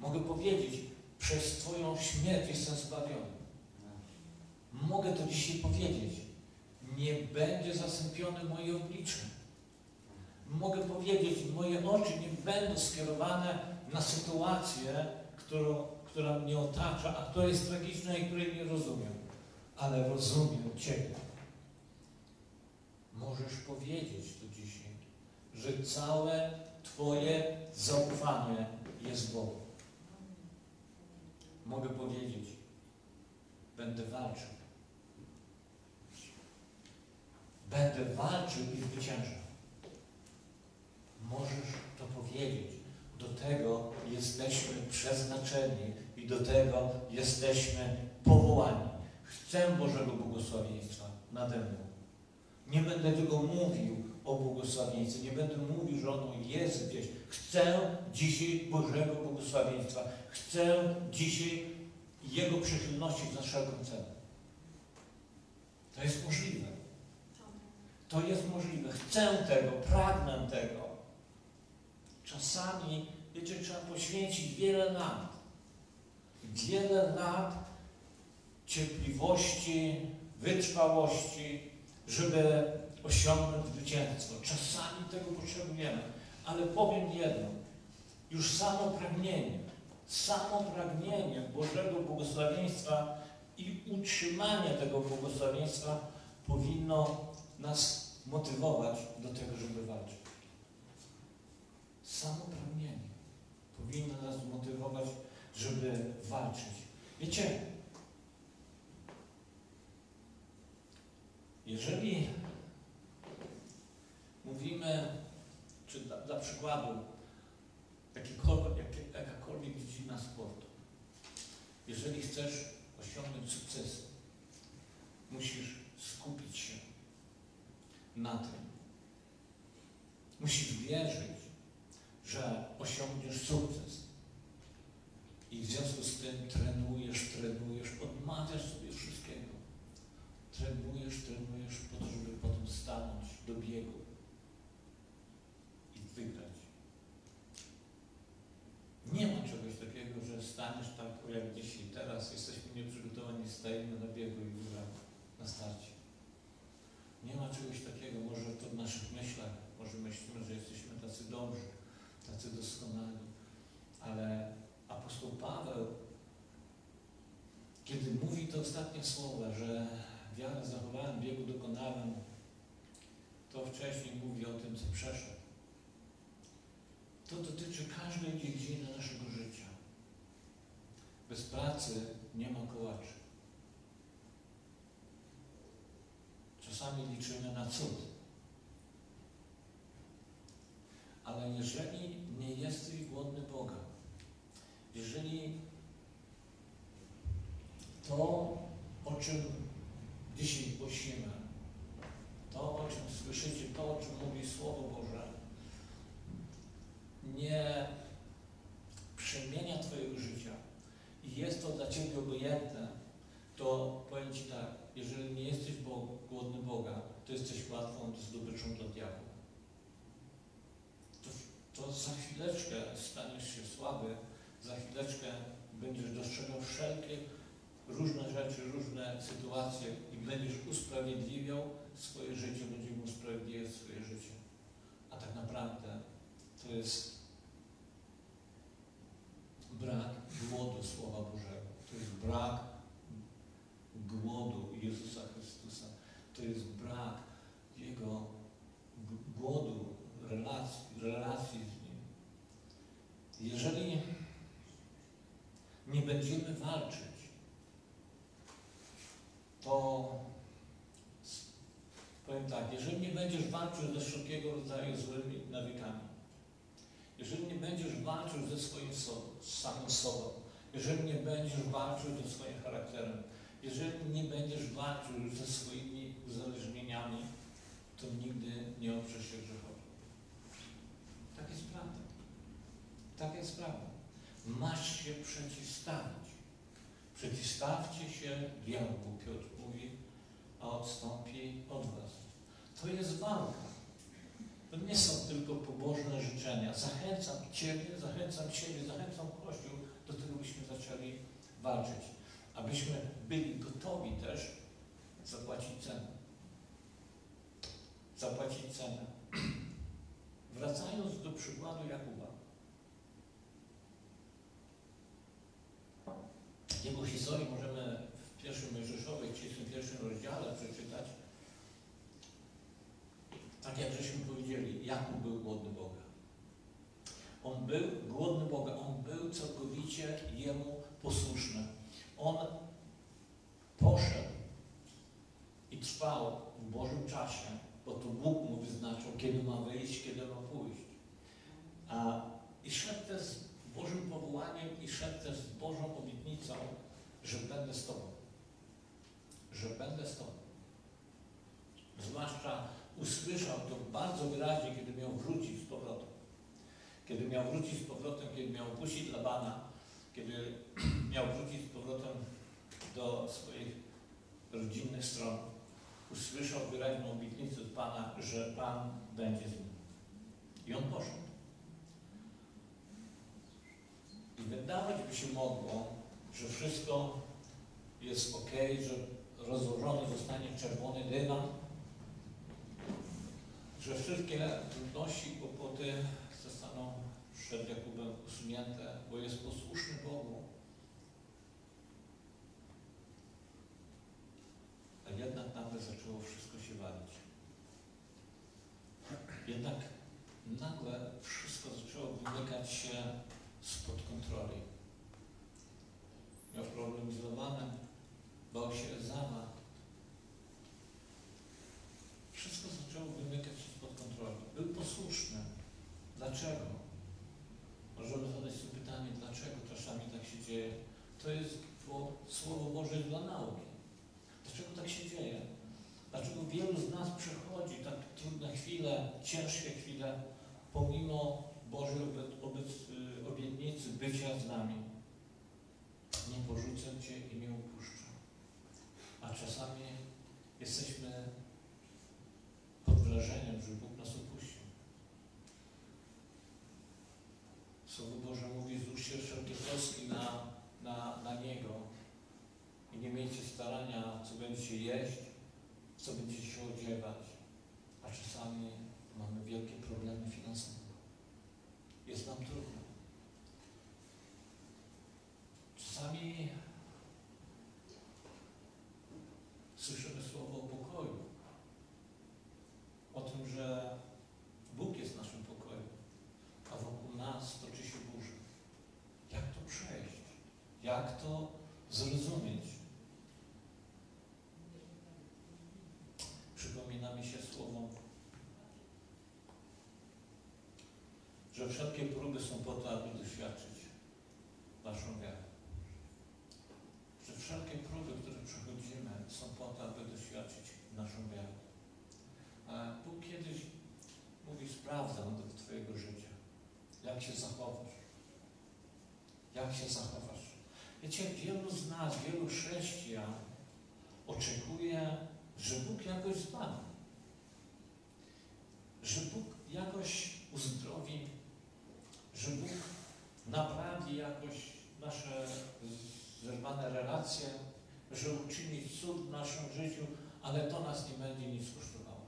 Mogę powiedzieć, przez Twoją śmierć jestem zbawiony. Mogę to dzisiaj powiedzieć. Nie będzie zasępione moje oblicze. Mogę powiedzieć, moje oczy nie będą skierowane na sytuację, którą, która mnie otacza, a która jest tragiczna i której nie rozumiem. Ale rozumiem Ciebie. Możesz powiedzieć to dzisiaj, że całe Twoje zaufanie jest Bogu. Mogę powiedzieć, będę walczył. Będę walczył i zwyciężał. Możesz to powiedzieć. Do tego jesteśmy przeznaczeni i do tego jesteśmy powołani. Chcę Bożego błogosławieństwa nade mną. Nie będę tylko mówił o błogosławieństwie, nie będę mówił, że ono jest gdzieś. Chcę dzisiaj Bożego błogosławieństwa. Chcę dzisiaj Jego przychylności za wszelką cenę. To jest możliwe. To jest możliwe. Chcę tego, pragnę tego. Czasami, wiecie, trzeba poświęcić wiele lat. wiele lat cierpliwości, wytrwałości, żeby osiągnąć zwycięstwo. Czasami tego potrzebujemy, ale powiem jedno. Już samo pragnienie, samo pragnienie Bożego błogosławieństwa i utrzymanie tego błogosławieństwa powinno nas motywować do tego, żeby walczyć. Samo pragnienie powinno nas motywować, żeby walczyć. Wiecie, jeżeli mówimy, czy dla, dla przykładu, jakakolwiek dziedzina sportu, jeżeli chcesz osiągnąć sukces, musisz skupić się na tym. Musisz wierzyć, że osiągniesz sukces. I w związku z tym trenujesz, trenujesz, odmawiasz sobie wszystkiego. Trenujesz, trenujesz po to, żeby potem stanąć do biegu wygrać. Nie ma czegoś takiego, że staniesz tak jak dzisiaj, teraz jesteśmy nieprzygotowani, stajemy na biegu i wygramy na starcie. Nie ma czegoś takiego, może to w naszych myślach, może myślimy, że jesteśmy tacy dobrzy, tacy doskonali, ale apostoł Paweł, kiedy mówi te ostatnie słowa, że wiarę zachowałem, biegu dokonałem, to wcześniej mówi o tym, co przeszedł. To dotyczy każdej dziedziny naszego życia. Bez pracy nie ma kołaczy. Czasami liczymy na cud. Ale jeżeli nie jesteś głodny Boga, jeżeli to, o czym dzisiaj głosimy, to, o czym słyszycie, to, o czym mówi Słowo Boże, nie przemienia Twojego życia i jest to dla Ciebie obojętne, to powiem Ci tak, jeżeli nie jesteś głodny Boga, to jesteś łatwą zdobyczą dla diabła. To, to za chwileczkę staniesz się słaby, za chwileczkę będziesz dostrzegał wszelkie różne rzeczy, różne sytuacje i będziesz usprawiedliwiał swoje życie, będziesz usprawiedliwiał swoje życie. A tak naprawdę to jest brak głodu Słowa Bożego. To jest brak głodu Jezusa Chrystusa. To jest brak Jego głodu relacji, relacji z Nim. Jeżeli nie będziemy walczyć, to powiem tak, jeżeli nie będziesz walczył ze wszelkiego rodzaju złymi nawykami, jeżeli nie będziesz walczył ze swoim sobą, z samym sobą, jeżeli nie będziesz walczył ze swoim charakterem, jeżeli nie będziesz walczył ze swoimi uzależnieniami, to nigdy nie oprzesz się grzechowi. Tak jest prawda. Tak jest prawda. Masz się przeciwstawić. Przeciwstawcie się diabłu, Piotr mówi, a odstąpi od was. To jest walka. To nie są tylko pobożne życzenia. Zachęcam Ciebie, zachęcam siebie, zachęcam Kościół do tego, byśmy zaczęli walczyć. Abyśmy byli gotowi też zapłacić cenę. Zapłacić cenę. [CLEARS THROAT] Wracając do przykładu Jakuba. Jego historię możemy w pierwszym Mojżeszowej, w 31 rozdziale przeczytać. Tak jak żeśmy powiedzieli, Jakub był głodny Boga. On był głodny Boga, on był całkowicie Jemu posłuszny. On poszedł i trwał w Bożym czasie, bo to Bóg mu wyznaczył, kiedy ma wyjść, kiedy ma pójść. A, I szedł też z Bożym powołaniem i szedł też z Bożą obietnicą, że będę z Tobą. Że będę z Tobą. Zwłaszcza usłyszał to bardzo wyraźnie, kiedy miał wrócić z powrotem. Kiedy miał wrócić z powrotem, kiedy miał opuścić Labana, kiedy [CLEARS THROAT] miał wrócić z powrotem do swoich rodzinnych stron, usłyszał wyraźną obietnicę od Pana, że Pan będzie z nim. I on poszedł. I wydawać by się mogło, że wszystko jest ok, że rozłożony zostanie czerwony dywan, że wszystkie trudności i kłopoty zostaną przed Jakubem usunięte, bo jest posłuszny Bogu. A jednak nagle zaczęło wszystko się walić. Jednak nagle wszystko zaczęło wymykać się spod kontroli. Miał problem z Lobanem, bał się Ezawa. Wszystko zaczęło wymykać się spod kontroli. Był posłuszny. Dlaczego? Możemy zadać sobie pytanie, dlaczego czasami tak się dzieje. To jest bo Słowo Boże jest dla nauki. Dlaczego tak się dzieje? Dlaczego wielu z nas przechodzi tak trudne chwile, ciężkie chwile, pomimo Bożej y, obietnicy bycia z nami? Nie porzucę Cię i nie upuszczę. A czasami jesteśmy pod wrażeniem, że Bóg nas opuścił. Słowo Boże mówi, złóżcie wszelkie troski na, na, na Niego i nie miejcie starania, co będziecie jeść, co będziecie się odziewać. A czasami mamy wielkie problemy finansowe. Jest nam trudno. Czasami słyszymy słowo o pokoju. O tym, że Bóg jest naszym pokojem, a wokół nas toczy się burza. Jak to przejść? Jak to zrozumieć? Przypomina mi się słowo, że wszelkie próby są po to, aby doświadczyć naszą wiarę. Że wszelkie próby, które przechodzimy, są po to, aby doświadczyć naszą wiarę. A Bóg kiedyś mówi, sprawdzam do Twojego życia. Jak się zachowasz? Jak się zachowasz? Wiecie, wielu z nas, wielu chrześcijan oczekuje, że Bóg jakoś zbawi. Że Bóg jakoś uzdrowi, że Bóg naprawi jakoś nasze zerwane relacje, że uczyni cud w naszym życiu, ale to nas nie będzie nic kosztowało.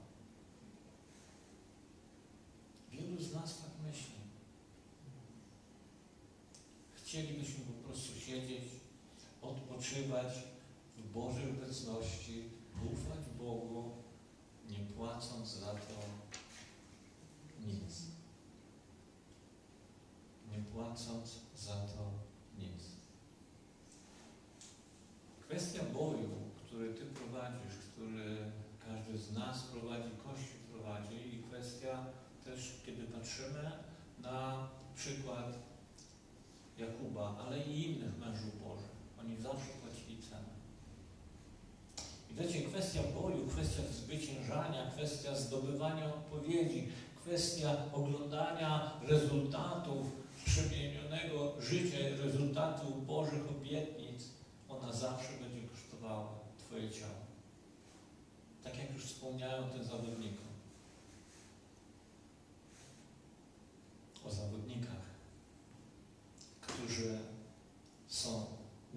Wielu z nas tak myśli. Chcielibyśmy po prostu siedzieć, odpoczywać w Bożej obecności, ufać Bogu, nie płacąc za to nic. Nie płacąc za to nic. Kwestia boju, który Ty prowadzisz, który każdy z nas prowadzi, Kościół prowadzi i kwestia też, kiedy patrzymy na przykład Jakuba, ale i innych mężów Bożych. Oni zawsze płacili cenę. I wiecie, kwestia boju, kwestia zwyciężania, kwestia zdobywania odpowiedzi, kwestia oglądania rezultatów przemienionego życia, rezultatów Bożych obietnic, ona zawsze będzie kosztowała Twoje ciało. Tak jak już wspomniałem o tym zawodniku. O zawodnikach, którzy są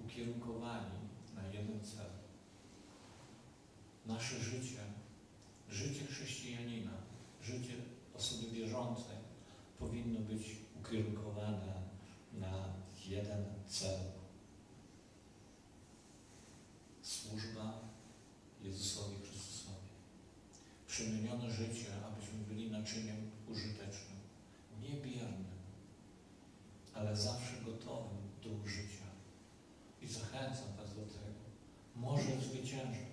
ukierunkowani na jeden cel. Nasze życie, życie chrześcijanina, życie osoby wierzącej powinno być ukierunkowane na jeden cel. Służba Jezusowi Chrystusowi. Przemienione życie, abyśmy byli naczyniem użytecznym, nie biernym, ale zawsze gotowym do użycia. I zachęcam Was do tego. Może zwyciężać.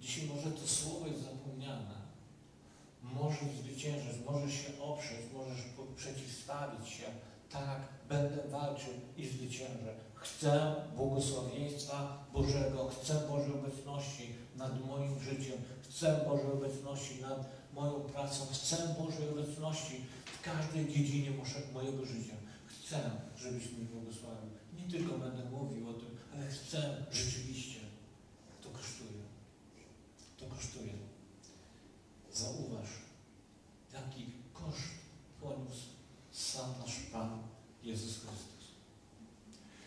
Dzisiaj może to słowo jest zapomniane. Możesz zwyciężyć, możesz się oprzeć, możesz przeciwstawić się. Tak, będę walczył i zwyciężę. Chcę błogosławieństwa Bożego, chcę Bożej obecności nad moim życiem, chcę Bożej obecności nad moją pracą, chcę Bożej obecności każdej dziedzinie mojego życia. Chcę, żebyś mnie błogosławił. Nie tylko będę mówił o tym, ale chcę rzeczywiście. To kosztuje. To kosztuje. Zauważ, jaki koszt poniósł sam nasz Pan Jezus Chrystus.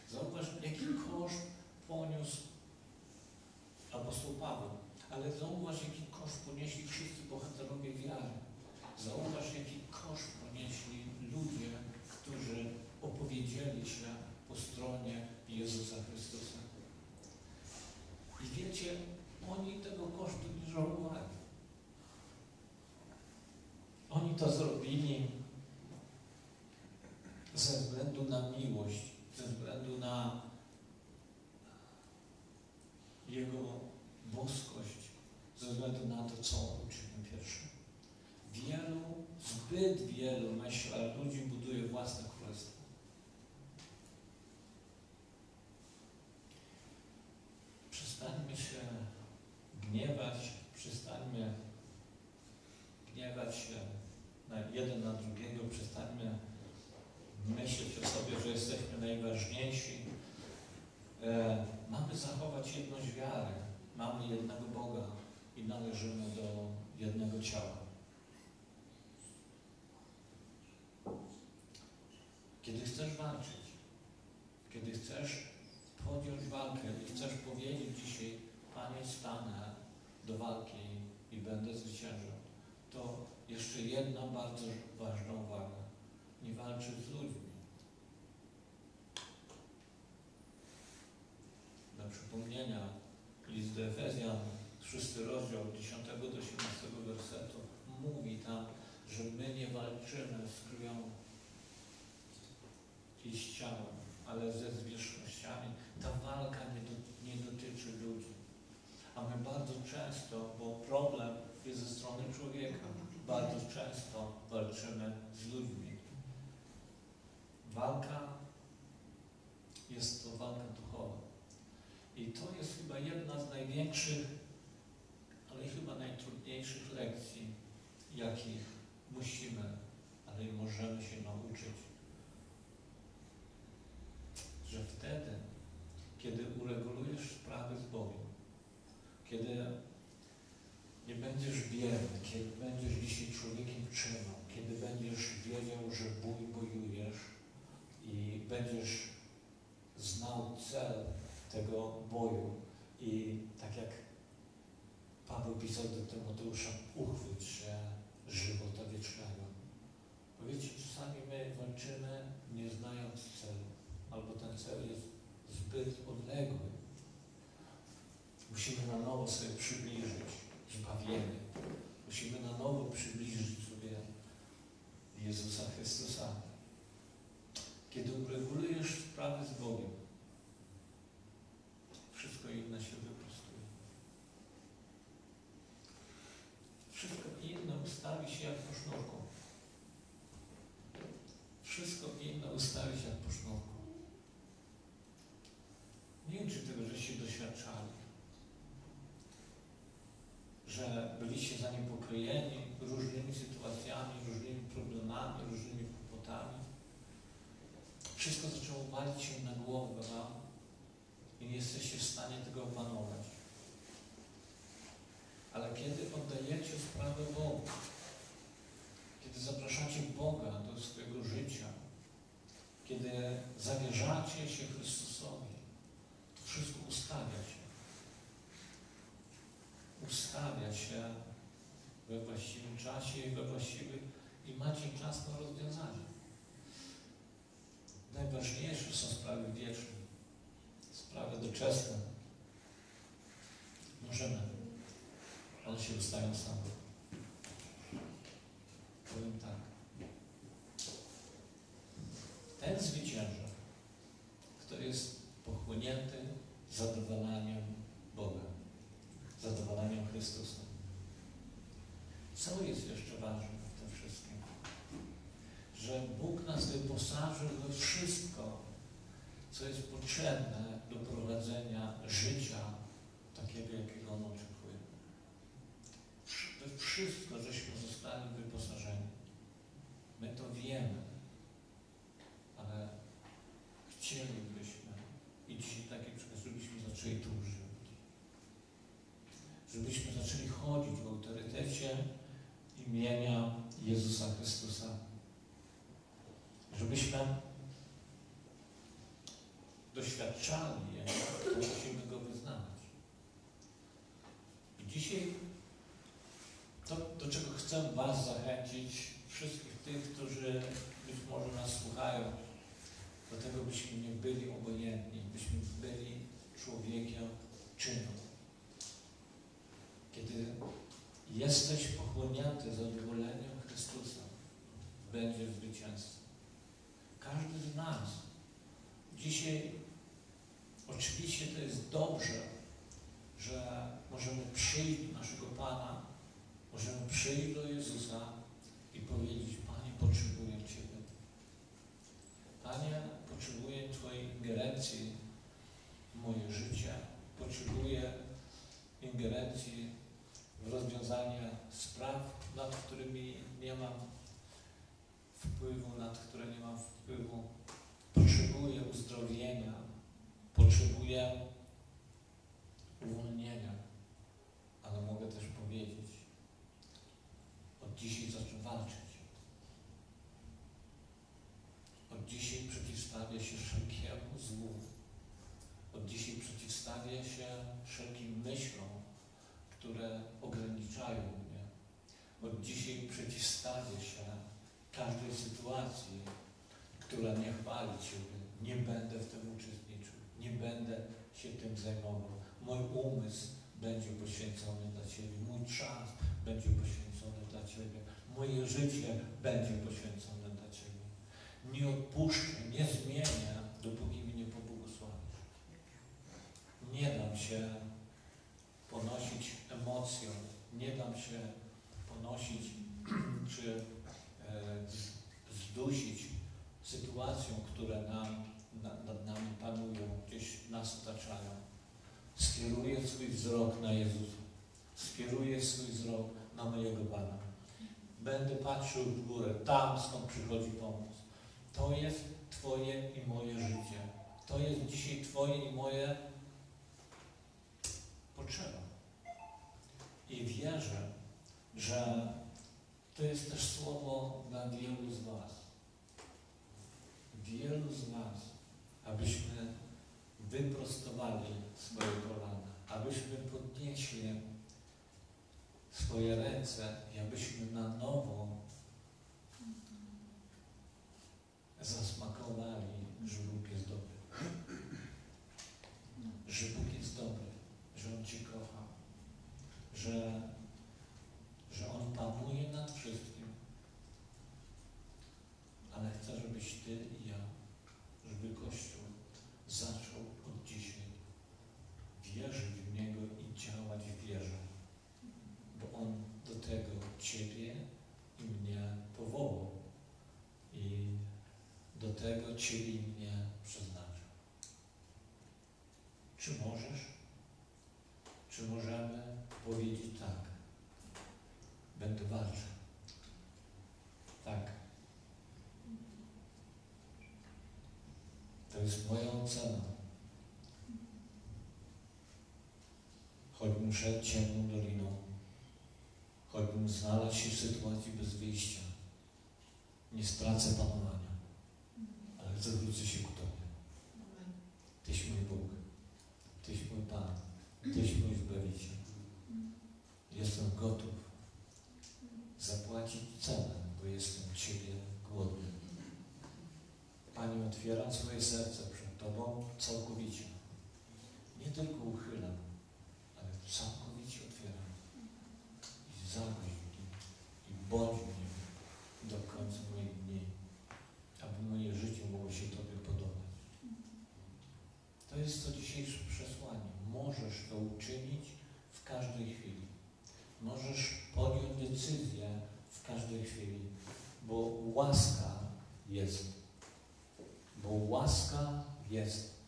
Zauważ, jaki koszt poniósł apostoł Paweł. Ale zauważ, jaki koszt ponieśli wszyscy bohaterowie wiary. Zauważ, jaki koszt ludzie, którzy opowiedzieli się po stronie Jezusa Chrystusa. I wiecie, oni tego kosztu nie żałowali. Oni to zrobili ze względu na miłość, ze względu na Jego boskość, ze względu na to, co On uczynił pierwszy. Wielu, zbyt wielu, myślę, ludzi buduje własne królestwo. Przestańmy się gniewać, przestańmy gniewać się na jeden na drugiego, przestańmy myśleć o sobie, że jesteśmy najważniejsi. E, mamy zachować jedność wiary. Mamy jednego Boga i należymy do jednego ciała. Kiedy chcesz walczyć, kiedy chcesz podjąć walkę i chcesz powiedzieć dzisiaj, Panie, stanę do walki i będę zwyciężał, to jeszcze jedna bardzo ważna uwaga. Nie walczyć z ludźmi. Dla przypomnienia, list do Efezjan, szósty rozdział, od 10 do 17 wersetu, mówi tam, że my nie walczymy z krwią i z ciałem, ale ze zwierzchnościami. Ta walka nie, do, nie dotyczy ludzi. A my bardzo często, bo problem jest ze strony człowieka, bardzo często walczymy z ludźmi. Walka jest to walka. I to jest chyba jedna z największych, ale chyba najtrudniejszych lekcji, jakich musimy, ale i możemy się nauczyć. Że wtedy, kiedy uregulujesz sprawy z Bogiem, kiedy nie będziesz bierny, kiedy będziesz dzisiaj człowiekiem czynu, kiedy będziesz wiedział, że bój bojujesz i będziesz znał cel tego boju i tak jak Paweł pisał do Tymoteusza, uchwyć się żywota wiecznego. Bo wiecie, czasami my walczymy nie znając celu, albo ten cel jest zbyt odległy. Musimy na nowo sobie przybliżyć zbawienie. Musimy na nowo przybliżyć sobie Jezusa Chrystusa. Kiedy uregulujesz sprawy z Bogiem, inne się wyprostuje. Wszystko inne ustawi się jak po sznurku. Wszystko inne ustawi się jak po sznurku. Nie wiem, czy tego żeście doświadczali że byliście zaniepokojeni różnymi sytuacjami, różnymi problemami, różnymi kłopotami. Wszystko zaczęło walić się na głowę wam i nie jesteście w stanie tego opanować. Ale kiedy oddajecie sprawę Bogu, kiedy zapraszacie Boga do swojego życia, kiedy zawierzacie się Chrystusowi, to wszystko ustawia się ustawia się we właściwym czasie i we właściwym i macie czas na rozwiązanie. Najważniejsze są sprawy wieczne, sprawy doczesne. Możemy. One się ustają same. Powiem tak. Ten zwycięża, kto jest pochłonięty zadowalaniem Boga zadowalaniem Chrystusa. Co jest jeszcze ważne w tym wszystkim? Że Bóg nas wyposażył we wszystko, co jest potrzebne do prowadzenia życia takiego, jakiego On oczekuje. We wszystko, żeśmy zostali wyposażeni. My to wiemy, ale chcielibyśmy i dzisiaj taki przykład, żebyśmy zaczęli tu żyć żebyśmy zaczęli chodzić w autorytecie imienia Jezusa Chrystusa. Żebyśmy doświadczali Jego, to musimy Go wyznawać. I dzisiaj to, do czego chcę Was zachęcić, wszystkich tych, którzy być może nas słuchają, do tego byśmy nie byli obojętni, byśmy byli człowiekiem czynu. Kiedy jesteś pochłonięty zadowoleniem Chrystusa, będzie zwycięstwo. Każdy z nas dzisiaj oczywiście to jest dobrze, że możemy przyjść do naszego Pana, możemy przyjść do Jezusa i powiedzieć, Panie, potrzebuję Ciebie. Panie, potrzebuję Twojej ingerencji w moje życie, potrzebuję ingerencji w rozwiązanie spraw, nad którymi nie mam wpływu, nad które nie mam wpływu. Potrzebuję uzdrowienia, potrzebuję uwolnienia, ale mogę też powiedzieć, od dzisiaj zacznę walczyć. Od dzisiaj przeciwstawię się wszelkiemu złu. Od dzisiaj przeciwstawię się wszelkim myślom, które ograniczają mnie. Od dzisiaj przeciwstawię się każdej sytuacji, która nie chwali Ciebie. Nie będę w tym uczestniczył. Nie będę się tym zajmował. Mój umysł będzie poświęcony dla Ciebie. Mój czas będzie poświęcony dla Ciebie. Moje życie będzie poświęcone dla Ciebie. Nie odpuszczę, nie zmienię, dopóki mi nie pobłogosławisz. Nie dam się ponosić emocjom, nie dam się ponosić [CLEARS THROAT] czy e, zdusić sytuacją, które nam, nad, nami panują, gdzieś nas otaczają. Skieruję swój wzrok na Jezusa. Skieruję swój wzrok na mojego Pana. Będę patrzył w górę, tam skąd przychodzi pomoc. To jest Twoje i moje życie. To jest dzisiaj Twoje i moje potrzeba. I wierzę, że to jest też słowo dla wielu z Was. Wielu z Was, abyśmy wyprostowali swoje kolana, abyśmy podnieśli swoje ręce i abyśmy na nowo zasmakowali, że Bóg jest dobry. Że Bóg jest dobry, że On Cię kocha, że, że On panuje nad wszystkim. Ale chcę, żebyś Ty i ja, żeby Kościół zaczął od dzisiaj wierzyć w Niego i działać w wierze. Bo On do tego Ciebie i mnie powołał. I do tego Ciebie i mnie przeznaczył. Czy możesz? Czy możemy powiedzieć tak? Będę walczył. Tak. To jest moja ocena. Choćbym szedł ciemną doliną, choćbym znalazł się w sytuacji bez wyjścia, nie stracę panowania, ale zwrócę się ku Tobie. Tyś mój Bóg, Tyś mój Pan, Tyś mój Zbawiciel. Jestem gotów zapłacić cenę, bo jestem Ciebie głodny. Pani, otwieram swoje serce przed Tobą całkowicie. Nie tylko uchylam, ale całkowicie otwieram. I zagość mnie i bądź mnie do końca moich dni, aby moje życie mogło się Tobie podobać. To jest to dzisiejsze przesłanie. Możesz to uczynić w każdej chwili. Możesz podjąć decyzję w każdej chwili, bo łaska jest. Bo łaska jest.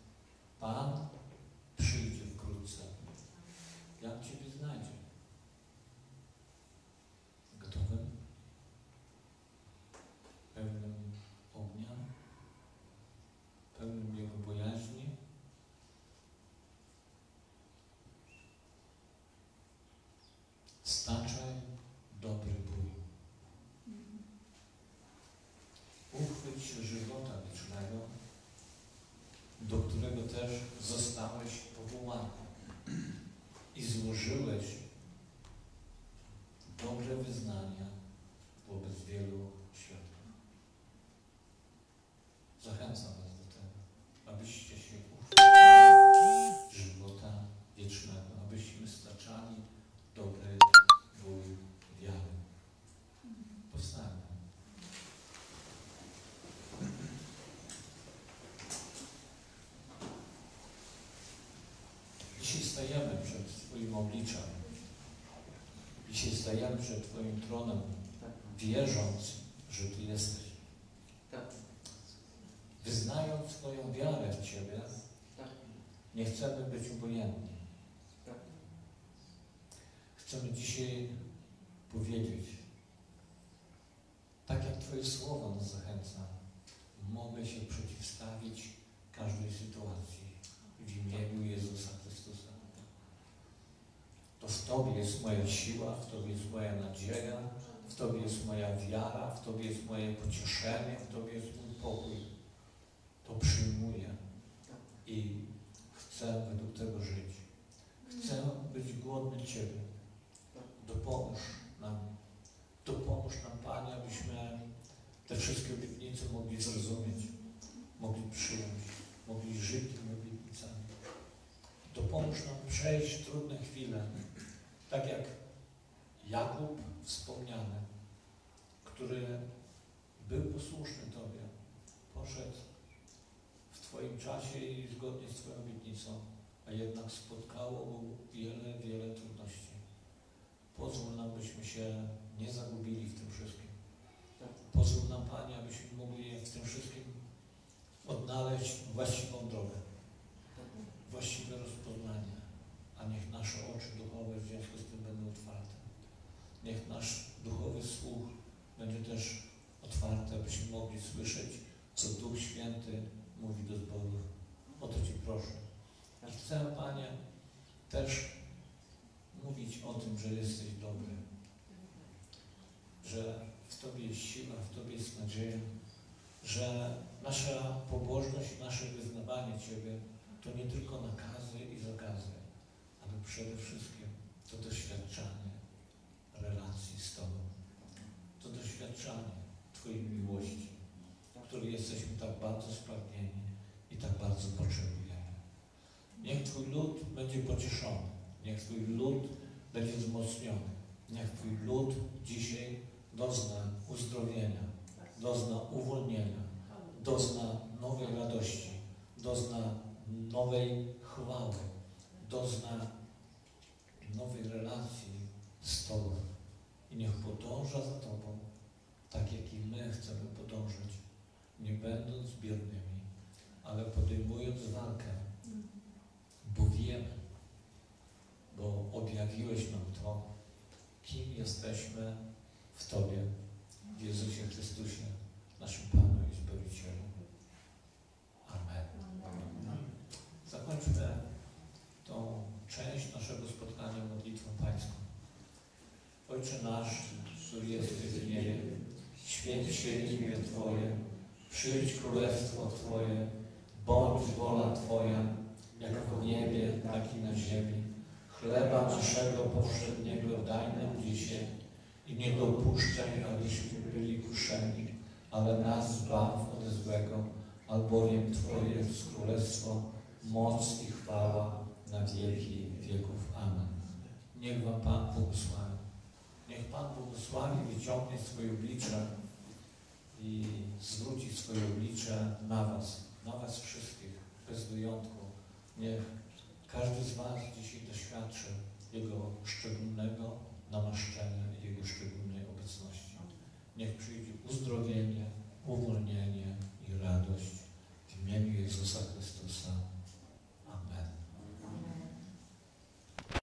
Pan przyjdzie wkrótce. Jak Ciebie znajdzie? Gotowym? Pełnym ognia? Pełnym Jego bojaźni? Staczaj dobry bój. Uchwyć się żywota wiecznego, do którego też zostałeś powołany i złożyłeś dobre wyznania wobec wielu świadków. Zachęcam Was do tego, abyście się uchwycili żywota wiecznego, abyśmy staczali dobry bój wiary. Powstańmy. Dzisiaj stajemy przed Twoim obliczem. Dzisiaj stajemy przed Twoim tronem, wierząc, że Ty jesteś. Tak. Wyznając swoją wiarę w Ciebie, Tak. nie chcemy być obojętni. Tak. Chcemy dzisiaj powiedzieć, tak jak Twoje słowo nas zachęca, mogę się przeciwstawić każdej sytuacji w imieniu Jezusa Chrystusa. To w Tobie jest moja siła, w Tobie jest moja nadzieja, w Tobie jest moja wiara, w Tobie jest moje pocieszenie, w Tobie jest mój pokój. To przyjmuję i chcę według tego żyć. Chcę być głodny Ciebie. Dopomóż nam. Dopomóż nam, Panie, abyśmy te wszystkie obietnice mogli zrozumieć, mogli przyjąć, mogli żyć tymi obietnicami. Dopomóż nam przejść trudne chwile, tak jak Jakub wspomniany, który był posłuszny Tobie, poszedł w Twoim czasie i zgodnie z Twoją obietnicą, a jednak spotkało mu wiele, wiele trudności. Pozwól nam, byśmy się nie zagubili w tym wszystkim. Pozwól nam, Panie, abyśmy mogli w tym wszystkim odnaleźć właściwą drogę, właściwe rozpoznanie, a niech nasze oczy duchowe w związku z tym będą otwarte. Niech nasz duchowy słuch będzie też otwarty, abyśmy mogli słyszeć, co Duch Święty mówi do zboru. O to Ci proszę. I chcę, Panie, też mówić o tym, że jesteś dobry, że w Tobie jest siła, w Tobie jest nadzieja, że nasza pobożność, nasze wyznawanie Ciebie to nie tylko nakazy i zakazy, przede wszystkim to doświadczanie relacji z Tobą. To doświadczanie Twojej miłości, której jesteśmy tak bardzo spragnieni i tak bardzo potrzebujemy. Niech Twój lud będzie pocieszony. Niech Twój lud będzie wzmocniony. Niech Twój lud dzisiaj dozna uzdrowienia, dozna uwolnienia, dozna nowej radości, dozna nowej chwały, dozna nowej relacji z Tobą. I niech podąża za Tobą, tak jak i my chcemy podążać, nie będąc biernymi, ale podejmując walkę, bo wiemy, bo objawiłeś nam to, kim jesteśmy w Tobie, w Jezusie Chrystusie, naszym Panu i Zbawicielu. Amen. Zakończmy tą część naszego spotkania modlitwą Pańską. Ojcze nasz, który jesteś w niebie, święć się imię Twoje, przyjdź królestwo Twoje, bądź wola Twoja, jak w niebie, tak i na ziemi. Chleba naszego powszedniego daj nam dzisiaj i nie dopuszczaj, abyśmy byli kuszeni, ale nas zbaw od złego, albowiem Twoje jest królestwo, moc i chwała na wieki wieków. Amen. Niech Wam Pan błogosławi. Niech Pan błogosławi, wyciągnie swoje oblicze i zwróci swoje oblicze na Was, na Was wszystkich, bez wyjątku. Niech każdy z Was dzisiaj doświadczy Jego szczególnego namaszczenia i Jego szczególnej obecności. Niech przyjdzie uzdrowienie, uwolnienie i radość w imieniu Jezusa Chrystusa.